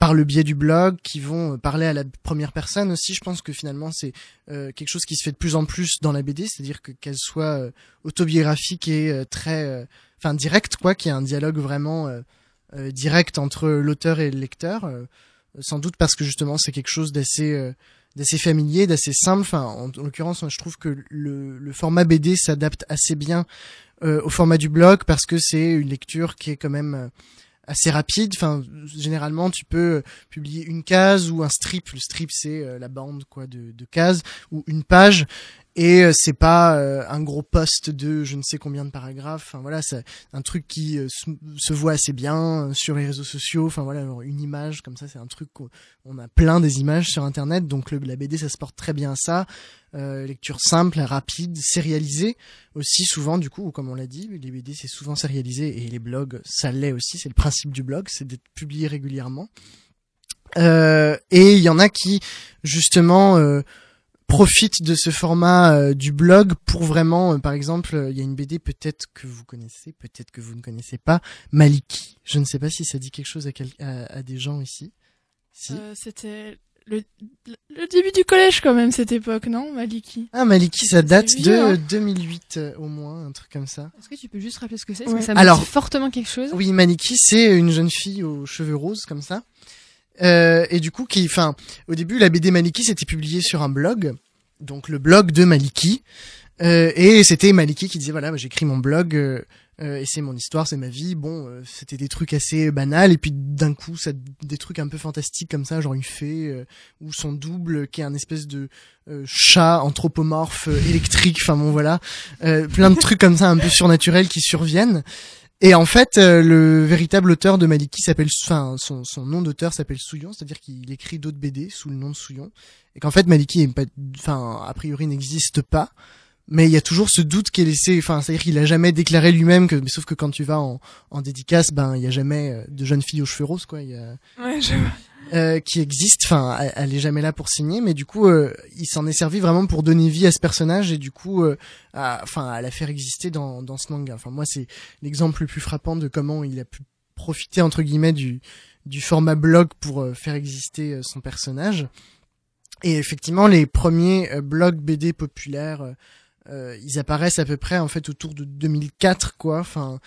par le biais du blog, qui vont parler à la première personne aussi. Je pense que finalement c'est quelque chose qui se fait de plus en plus dans la BD, c'est-à-dire que qu'elle soit autobiographique et très, enfin direct quoi, qu'il y ait un dialogue vraiment direct entre l'auteur et le lecteur sans doute parce que justement c'est quelque chose d'assez euh, d'assez familier, d'assez simple. En, l'occurrence, je trouve que le, le format BD s'adapte assez bien euh, au format du blog parce que c'est une lecture qui est quand même euh, assez rapide. Enfin, généralement, tu peux publier une case ou un strip. Le strip, c'est la bande quoi de, de cases ou une page et euh, c'est pas euh, un gros poste de je ne sais combien de paragraphes. Enfin voilà c'est un truc qui euh, se, voit assez bien sur les réseaux sociaux. Enfin voilà une image comme ça c'est un truc qu'on a plein des images sur internet. Donc la BD ça se porte très bien à ça. Lecture simple rapide sérialisée aussi souvent du coup comme on l'a dit les BD c'est souvent sérialisé et les blogs ça l'est aussi. C'est le principe du blog c'est d'être publié régulièrement. Et il y en a qui justement profite de ce format euh, du blog pour vraiment, euh, par exemple, euh, il y a une BD peut-être que vous connaissez, peut-être que vous ne connaissez pas, Maliki. Je ne sais pas si ça dit quelque chose à, à, des gens ici. Si. C'était le, le, début du collège quand même cette époque, non Maliki? Ah Maliki, ça date de 2008 hein. au moins, un truc comme ça. Est-ce que tu peux juste rappeler ce que c'est? Ça me Alors, fortement quelque chose. Oui, Maliki, c'est une jeune fille aux cheveux roses comme ça euh, et du coup, qui, enfin, au début, la BD Maliki s'était publiée sur un blog, donc le blog de Maliki, euh, et c'était Maliki qui disait voilà, j'écris mon blog. Euh, et c'est mon histoire, c'est ma vie. Bon, c'était des trucs assez banals, et puis d'un coup, ça, des trucs un peu fantastiques comme ça, genre une fée ou son double, qui est un espèce de chat anthropomorphe électrique. Enfin bon, voilà, plein de trucs comme ça, un peu surnaturels qui surviennent. Et en fait, euh, le véritable auteur de Maliki s'appelle, enfin, son, son nom d'auteur s'appelle Souillon, c'est-à-dire qu'il écrit d'autres BD sous le nom de Souillon, et qu'en fait Maliki, pas, enfin, a priori n'existe pas, mais il y a toujours ce doute qui est laissé, enfin, c'est-à-dire qu'il a jamais déclaré lui-même que, mais sauf que quand tu vas en, en dédicace, ben, il y a jamais euh, de jeune fille aux cheveux roses, quoi. Y a... Ouais, euh, qui existe. Enfin, elle, est jamais là pour signer, mais du coup, euh, il s'en est servi vraiment pour donner vie à ce personnage et du coup, euh, à, enfin, à la faire exister dans, dans ce manga. Enfin, moi, c'est l'exemple le plus frappant de comment il a pu profiter entre guillemets du du format blog pour faire exister son personnage. Et effectivement, les premiers blogs BD populaires, ils apparaissent à peu près en fait autour de 2004, quoi. Enfin,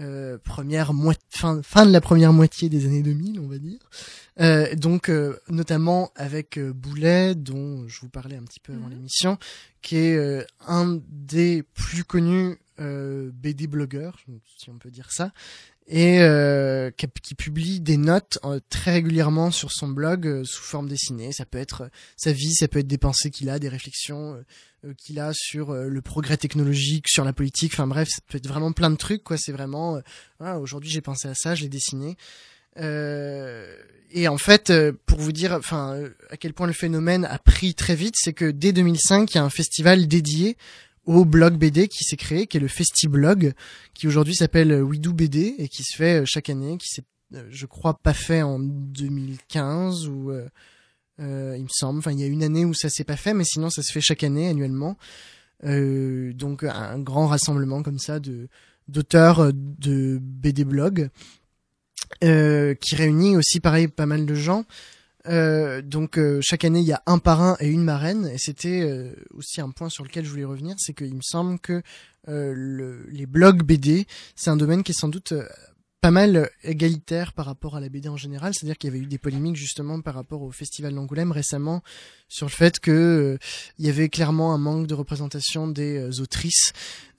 euh, première moitié, fin, fin de la première moitié des années 2000, on va dire. Euh, donc, euh, notamment avec Boulet, dont je vous parlais un petit peu avant mhm. l'émission, qui est un des plus connus BD blogueurs, si on peut dire ça, et euh, qui, publie des notes euh, très régulièrement sur son blog euh, sous forme dessinée. Ça peut être sa vie, ça peut être des pensées qu'il a, des réflexions qu'il a sur le progrès technologique, sur la politique. Enfin bref, ça peut être vraiment plein de trucs. Quoi, c'est vraiment ah, aujourd'hui j'ai pensé à ça, je l'ai dessiné. et en fait, pour vous dire, enfin, à quel point le phénomène a pris très vite, c'est que dès 2005, il y a un festival dédié au blog BD qui s'est créé, qui est le FestiBlog, qui aujourd'hui s'appelle WeDo BD et qui se fait euh, chaque année, qui s'est, euh, je crois, pas fait en 2015 ou euh, il me semble. Enfin, il y a une année où ça s'est pas fait, mais sinon ça se fait chaque année annuellement. donc un grand rassemblement comme ça de d'auteurs de BD blog qui réunit aussi pareil pas mal de gens. Euh, donc chaque année il y a un parrain et une marraine. Et c'était aussi un point sur lequel je voulais revenir, c'est qu'il me semble que le, les blogs BD c'est un domaine qui est sans doute pas mal égalitaire par rapport à la BD en général, c'est-à-dire qu'il y avait eu des polémiques justement par rapport au festival d'Angoulême récemment sur le fait que euh, il y avait clairement un manque de représentation des euh, autrices,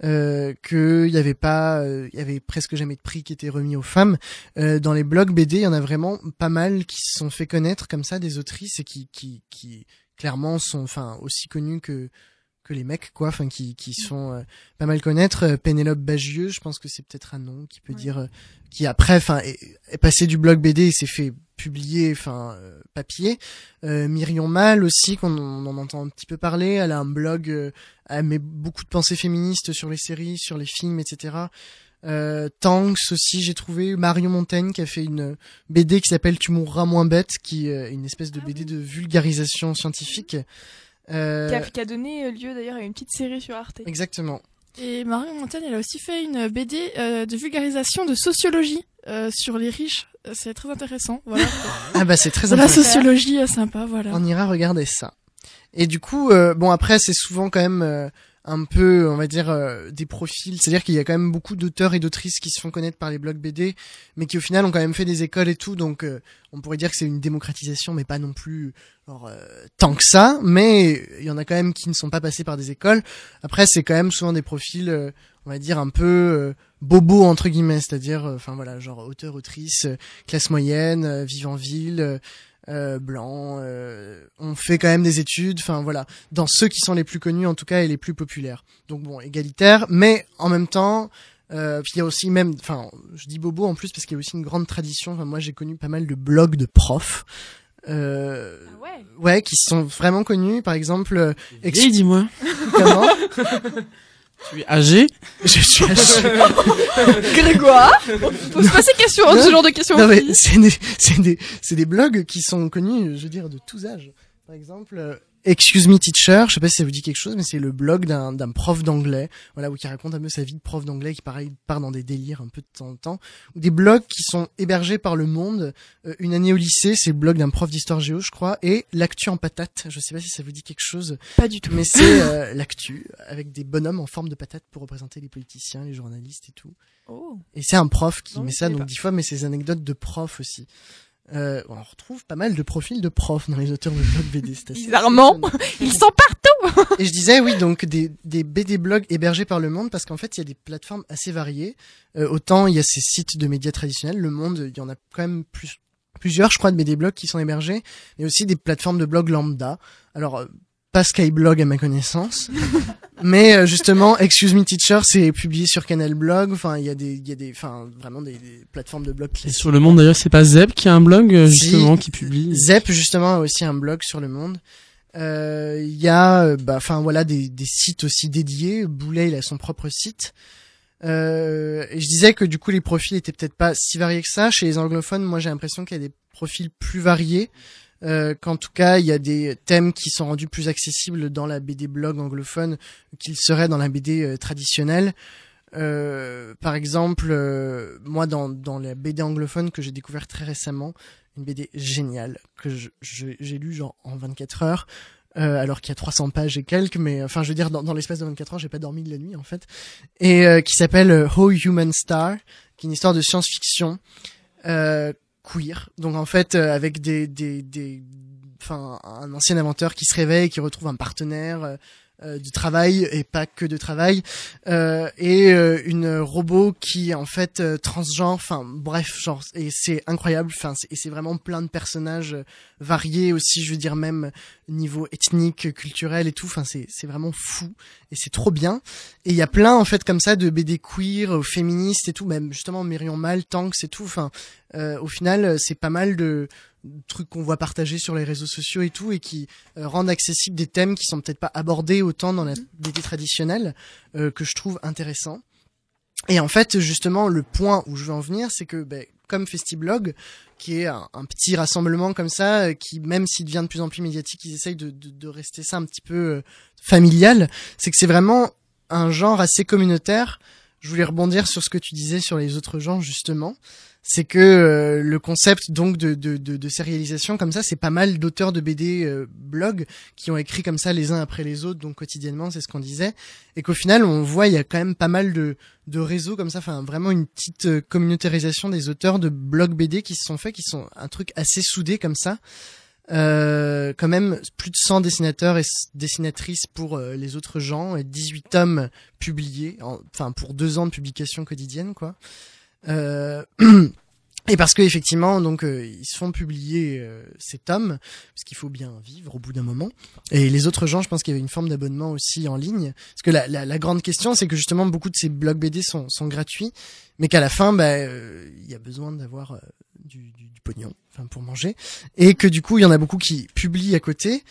euh, qu'il y avait pas, euh, il y avait presque jamais de prix qui était remis aux femmes. dans les blogs BD, il y en a vraiment pas mal qui se sont fait connaître comme ça des autrices et qui, qui, qui clairement sont, enfin, aussi connues que que les mecs quoi enfin qui qui sont euh, pas mal connaître. Euh, Pénélope Bagieux je pense que c'est peut-être un nom qui peut dire euh, qui après enfin est, passé du blog BD et s'est fait publier enfin papier. Myrion Mal aussi qu'on en entend un petit peu parler. Elle a un blog elle met beaucoup de pensées féministes sur les séries sur les films etc euh, Tanks aussi j'ai trouvé. Marion Montaigne qui a fait une BD qui s'appelle Tu mourras moins bête qui est une espèce de ah BD de vulgarisation scientifique euh, qui, a, donné euh, lieu d'ailleurs à une petite série sur Arte. Exactement. Et Marion Montaigne, elle a aussi fait une BD euh, de vulgarisation de sociologie sur les riches. C'est très intéressant. Voilà. ah bah c'est très intéressant. La sociologie sympa, voilà. On ira regarder ça. Et du coup, bon après c'est souvent quand même un peu, on va dire, euh, des profils. C'est-à-dire qu'il y a quand même beaucoup d'auteurs et d'autrices qui se font connaître par les blogs BD, mais qui au final ont quand même fait des écoles et tout. Donc, euh, on pourrait dire que c'est une démocratisation, mais pas non plus euh, tant que ça. Mais il y en a quand même qui ne sont pas passés par des écoles. Après, c'est quand même souvent des profils, on va dire, un peu bobo entre guillemets, c'est-à-dire, enfin voilà, genre auteur, autrice, classe moyenne, vivant ville euh, blanc. Euh, on fait quand même des études. Enfin voilà, dans ceux qui sont les plus connus en tout cas et les plus populaires. Donc bon, égalitaire, mais en même temps. Euh, il y a aussi même, enfin, je dis bobo en plus parce qu'il y a aussi une grande tradition. Enfin, moi, j'ai connu pas mal de blogs de profs, euh, ah ouais. ouais, qui sont vraiment connus. Par exemple, euh, dis-moi. Comment Tu es âgé Je suis âgé. Grégoire Pose pas ces questions, ce genre de questions. Non mais c'est des, c'est des, c'est des blogs qui sont connus, je veux dire, de tous âges. Par exemple, Excuse Me Teacher, je sais pas si ça vous dit quelque chose, mais c'est le blog d'un, d'un prof d'anglais, voilà, où qui raconte un peu sa vie de prof d'anglais, qui pareil part dans des délires un peu de temps en temps, ou des blogs qui sont hébergés par le monde. Euh, une année au lycée, c'est le blog d'un prof d'histoire géo, je crois, et l'actu en patate. Je sais pas si ça vous dit quelque chose. Pas du tout. Mais c'est euh, l'actu avec des bonhommes en forme de patate pour représenter les politiciens, les journalistes et tout. Oh. Et c'est un prof qui met ça, donc dix fois, mais ses anecdotes de prof aussi. Euh, on retrouve pas mal de profils de profs dans les auteurs de blog BD. Bizarrement, ils sont partout. Et je disais oui, donc des, des BD blogs hébergés par Le Monde parce qu'en fait il y a des plateformes assez variées. Euh, autant il y a ces sites de médias traditionnels, Le Monde, il y en a quand même plus, plusieurs, je crois, de BD blogs qui sont hébergés, mais aussi des plateformes de blog lambda. Alors euh, pas Skyblog à ma connaissance. mais euh, justement, Excuse Me Teacher, c'est publié sur Canal Blog. Enfin, il y a des, il y a des, enfin, vraiment des, plateformes de blog. Et sur le Monde d'ailleurs, c'est pas Zep qui a un blog euh, justement qui publie. Zep justement a aussi un blog sur le Monde. Euh, il y a, bah, enfin voilà, des, des sites aussi dédiés. Boulet, il a son propre site. Euh, et je disais que du coup les profils étaient peut-être pas si variés que ça. Chez les anglophones, moi j'ai l'impression qu'il y a des profils plus variés euh, qu'en tout cas il y a des thèmes qui sont rendus plus accessibles dans la BD blog anglophone qu'ils seraient dans la BD euh, traditionnelle. Euh, par exemple, euh, moi dans, dans la BD anglophone que j'ai découvert très récemment, une BD géniale que j'ai lu genre en 24 heures. Euh, alors qu'il y a 300 pages et quelques, mais enfin je veux dire dans, dans l'espace de 24 heures j'ai pas dormi de la nuit en fait, et qui s'appelle How Human Star, qui est une histoire de science-fiction euh, queer. Donc en fait, euh, avec des, des, des, enfin, un ancien inventeur qui se réveille, qui retrouve un partenaire euh, euh, de travail et pas que de travail, euh, et une robot qui en fait transgenre. Enfin bref, genre et c'est incroyable. Enfin et c'est vraiment plein de personnages variés aussi. Je veux dire même niveau ethnique, culturel et tout. Enfin c'est c'est vraiment fou et c'est trop bien. Et il y a plein en fait comme ça de BD queer, féministes et tout. Même justement Myrion Mal, Tanks et tout. Enfin euh, au final, euh, c'est pas mal de trucs qu'on voit partager sur les réseaux sociaux et tout, et qui euh, rendent accessibles des thèmes qui sont peut-être pas abordés autant dans la BD traditionnelle, que je trouve intéressant. Et en fait, justement, le point où je veux en venir, c'est que ben, comme Festiblog, qui est un, petit rassemblement comme ça, qui même s'il devient de plus en plus médiatique, ils essayent de, de, de rester ça un petit peu familial. C'est que c'est vraiment un genre assez communautaire. Je voulais rebondir sur ce que tu disais sur les autres genres justement c'est que euh, le concept donc de, de, de, de sérialisation comme ça, c'est pas mal d'auteurs de BD euh, blog qui ont écrit comme ça les uns après les autres, donc quotidiennement, c'est ce qu'on disait, et qu'au final on voit il y a quand même pas mal de, de réseaux comme ça, enfin vraiment une petite euh, communautarisation des auteurs de blog BD qui se sont faits, qui sont un truc assez soudé comme ça. Euh, quand même plus de 100 dessinateurs et dessinatrices pour les autres gens et 18 tomes publiés, enfin pour deux ans de publication quotidienne quoi. Euh, et parce que effectivement, donc euh, ils se font publier euh, ces tomes, parce qu'il faut bien vivre au bout d'un moment. Et les autres gens, je pense qu'il y avait une forme d'abonnement aussi en ligne. Parce que la, la, la grande question, c'est que justement beaucoup de ces blogs BD sont, sont gratuits, mais qu'à la fin, bah, il y a besoin d'avoir du, du, du, pognon, enfin pour manger, et que du coup, il y en a beaucoup qui publient à côté.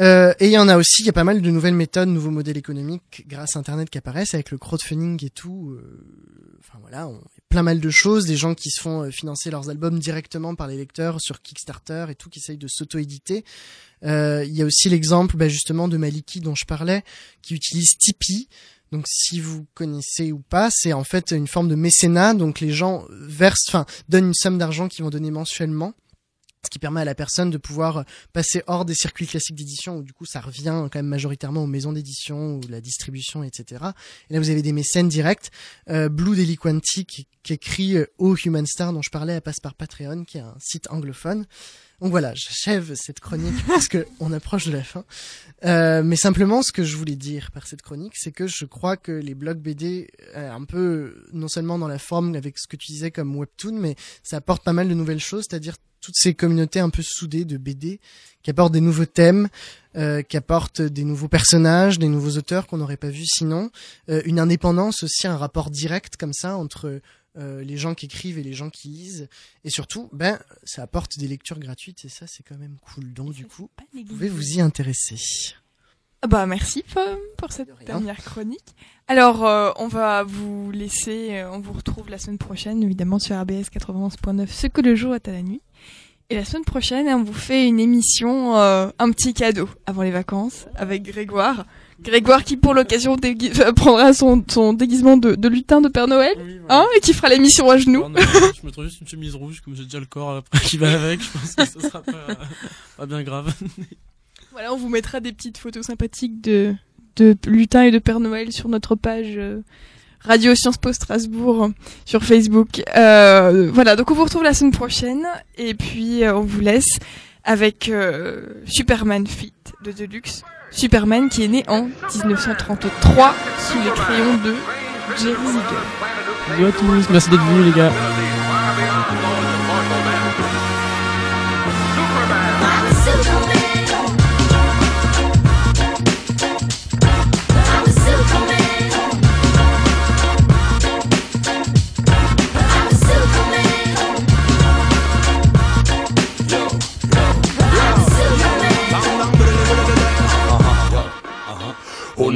Euh, et il y en a aussi, il y a pas mal de nouvelles méthodes, nouveaux modèles économiques grâce à Internet qui apparaissent avec le crowdfunding et tout. Euh, enfin voilà, on, plein mal de choses, des gens qui se font euh, financer leurs albums directement par les lecteurs sur Kickstarter et tout, qui essayent de s'auto-éditer. Euh, il y a aussi l'exemple bah, justement de Maliki dont je parlais, qui utilise Tipeee. Donc si vous connaissez ou pas, c'est en fait une forme de mécénat. Donc les gens versent, enfin donnent une somme d'argent qu'ils vont donner mensuellement ce qui permet à la personne de pouvoir passer hors des circuits classiques d'édition où du coup ça revient quand même majoritairement aux maisons d'édition ou la distribution etc et là vous avez des mécènes directs. Euh, Blue Deliquanti qui, qui écrit euh, au Human Star dont je parlais à passe par Patreon qui est un site anglophone donc voilà j'achève cette chronique parce que on approche de la fin. Euh, mais simplement ce que je voulais dire par cette chronique c'est que je crois que les blogs BD euh, un peu non seulement dans la forme avec ce que tu disais comme webtoon mais ça apporte pas mal de nouvelles choses c'est-à-dire toutes ces communautés un peu soudées de BD qui apportent des nouveaux thèmes, euh, qui apportent des nouveaux personnages, des nouveaux auteurs qu'on n'aurait pas vus sinon, euh, une indépendance aussi, un rapport direct comme ça entre euh, les gens qui écrivent et les gens qui lisent, et surtout, ben, ça apporte des lectures gratuites et ça c'est quand même cool. Donc du coup, vous pouvez vous y intéresser. Ah bah merci Pomme pour cette dernière chronique. Alors euh, on va vous laisser, euh, on vous retrouve la semaine prochaine évidemment sur RBS 91.9 ce que le jour est à la nuit. Et la semaine prochaine on vous fait une émission, euh, un petit cadeau avant les vacances avec Grégoire. Grégoire qui pour l'occasion prendra son, son déguisement de, de, lutin de Père Noël, hein, et qui fera l'émission à genoux. je me trouve juste une chemise rouge comme j'ai déjà le corps après qui va avec, je pense que ce sera pas, pas bien grave. Voilà, on vous mettra des petites photos sympathiques de, de lutin et de Père Noël sur notre page euh, Radio Sciences Po Strasbourg sur Facebook. Euh, voilà, donc on vous retrouve la semaine prochaine et puis euh, on vous laisse avec euh, Superman Fit de Deluxe. Superman qui est né en 1933 sous les crayons de Jerry Ziegler. Bonjour à tous, merci d'être venus les gars. Who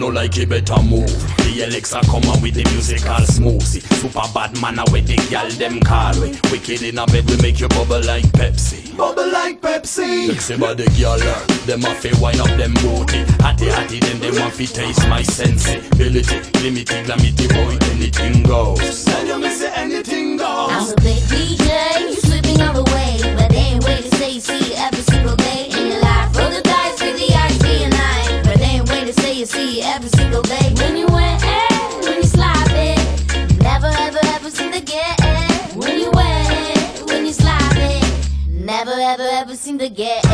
no like it better move. The Alexa come on with the musical smoothie Super bad man a with the gal them call we? Wicked in a bed we make you bubble like Pepsi. Bubble like Pepsi. Sexy body girl Them a fi wine up them booty. Hatty hatty then them want fi taste my sensibility. Limity glamity boy anything goes. Tell you me say anything goes. I'm a big DJ, you slipping all the way But they ain't way to say see every single day seem to get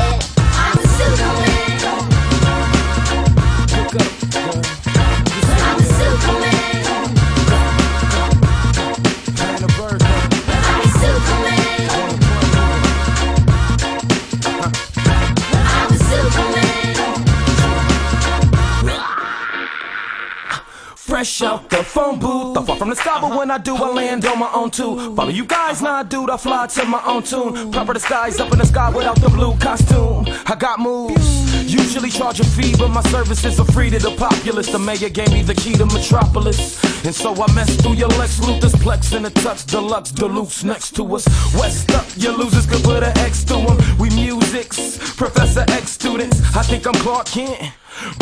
out the phone booth. I fall from the sky, but when I do, I land on my own too. Follow you guys, now dude, I fly to my own tune. Proper disguise up in the sky without the blue costume. I got moves. Usually charge a fee, but my services are free to the populace. The mayor gave me the key to Metropolis. And so I mess through your Lex Luthor's Plex in a touch deluxe deluxe next to us. West up, your losers could put an X to them. We musics, Professor X students. I think I'm Clark Kent.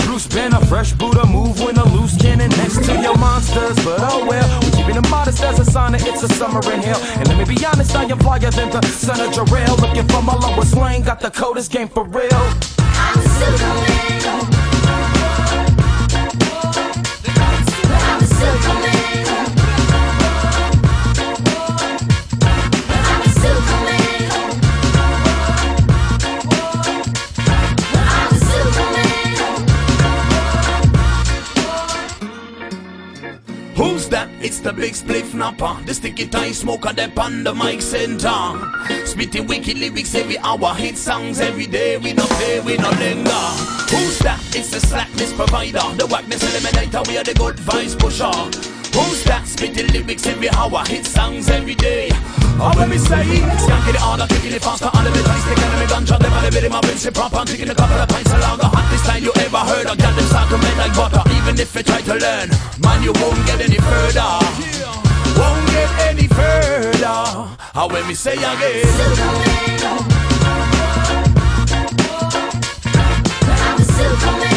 Bruce Banner, fresh Buddha, move when a loose cannon next to your monsters. But oh well, we keeping it modest as a sign that it's a summer in hell. And let me be honest, I am flyer than the son of Jarrell. Looking for my lowest slang, got the coldest game for real. I'm Superman. The big spliff napper, the sticky tie smoker, the the mic center. Spitting wicked lyrics every hour, hit songs every day. We don't play, we no linger. Who's that? It's the slackness provider, the wackness eliminator. We are the good vice pusher. Who's that? Spitting lyrics every hour, hit songs every day. Oh, when me say, skanking it harder, kicking it faster, on the sticking in me ganja, them on the bit in my rinse it proper, taking a couple of pints of lager, hottest line you ever heard of, got them start to melt like butter, even if you try to learn, man, you won't get any further, won't get any further. How when me say again. I'm Superman.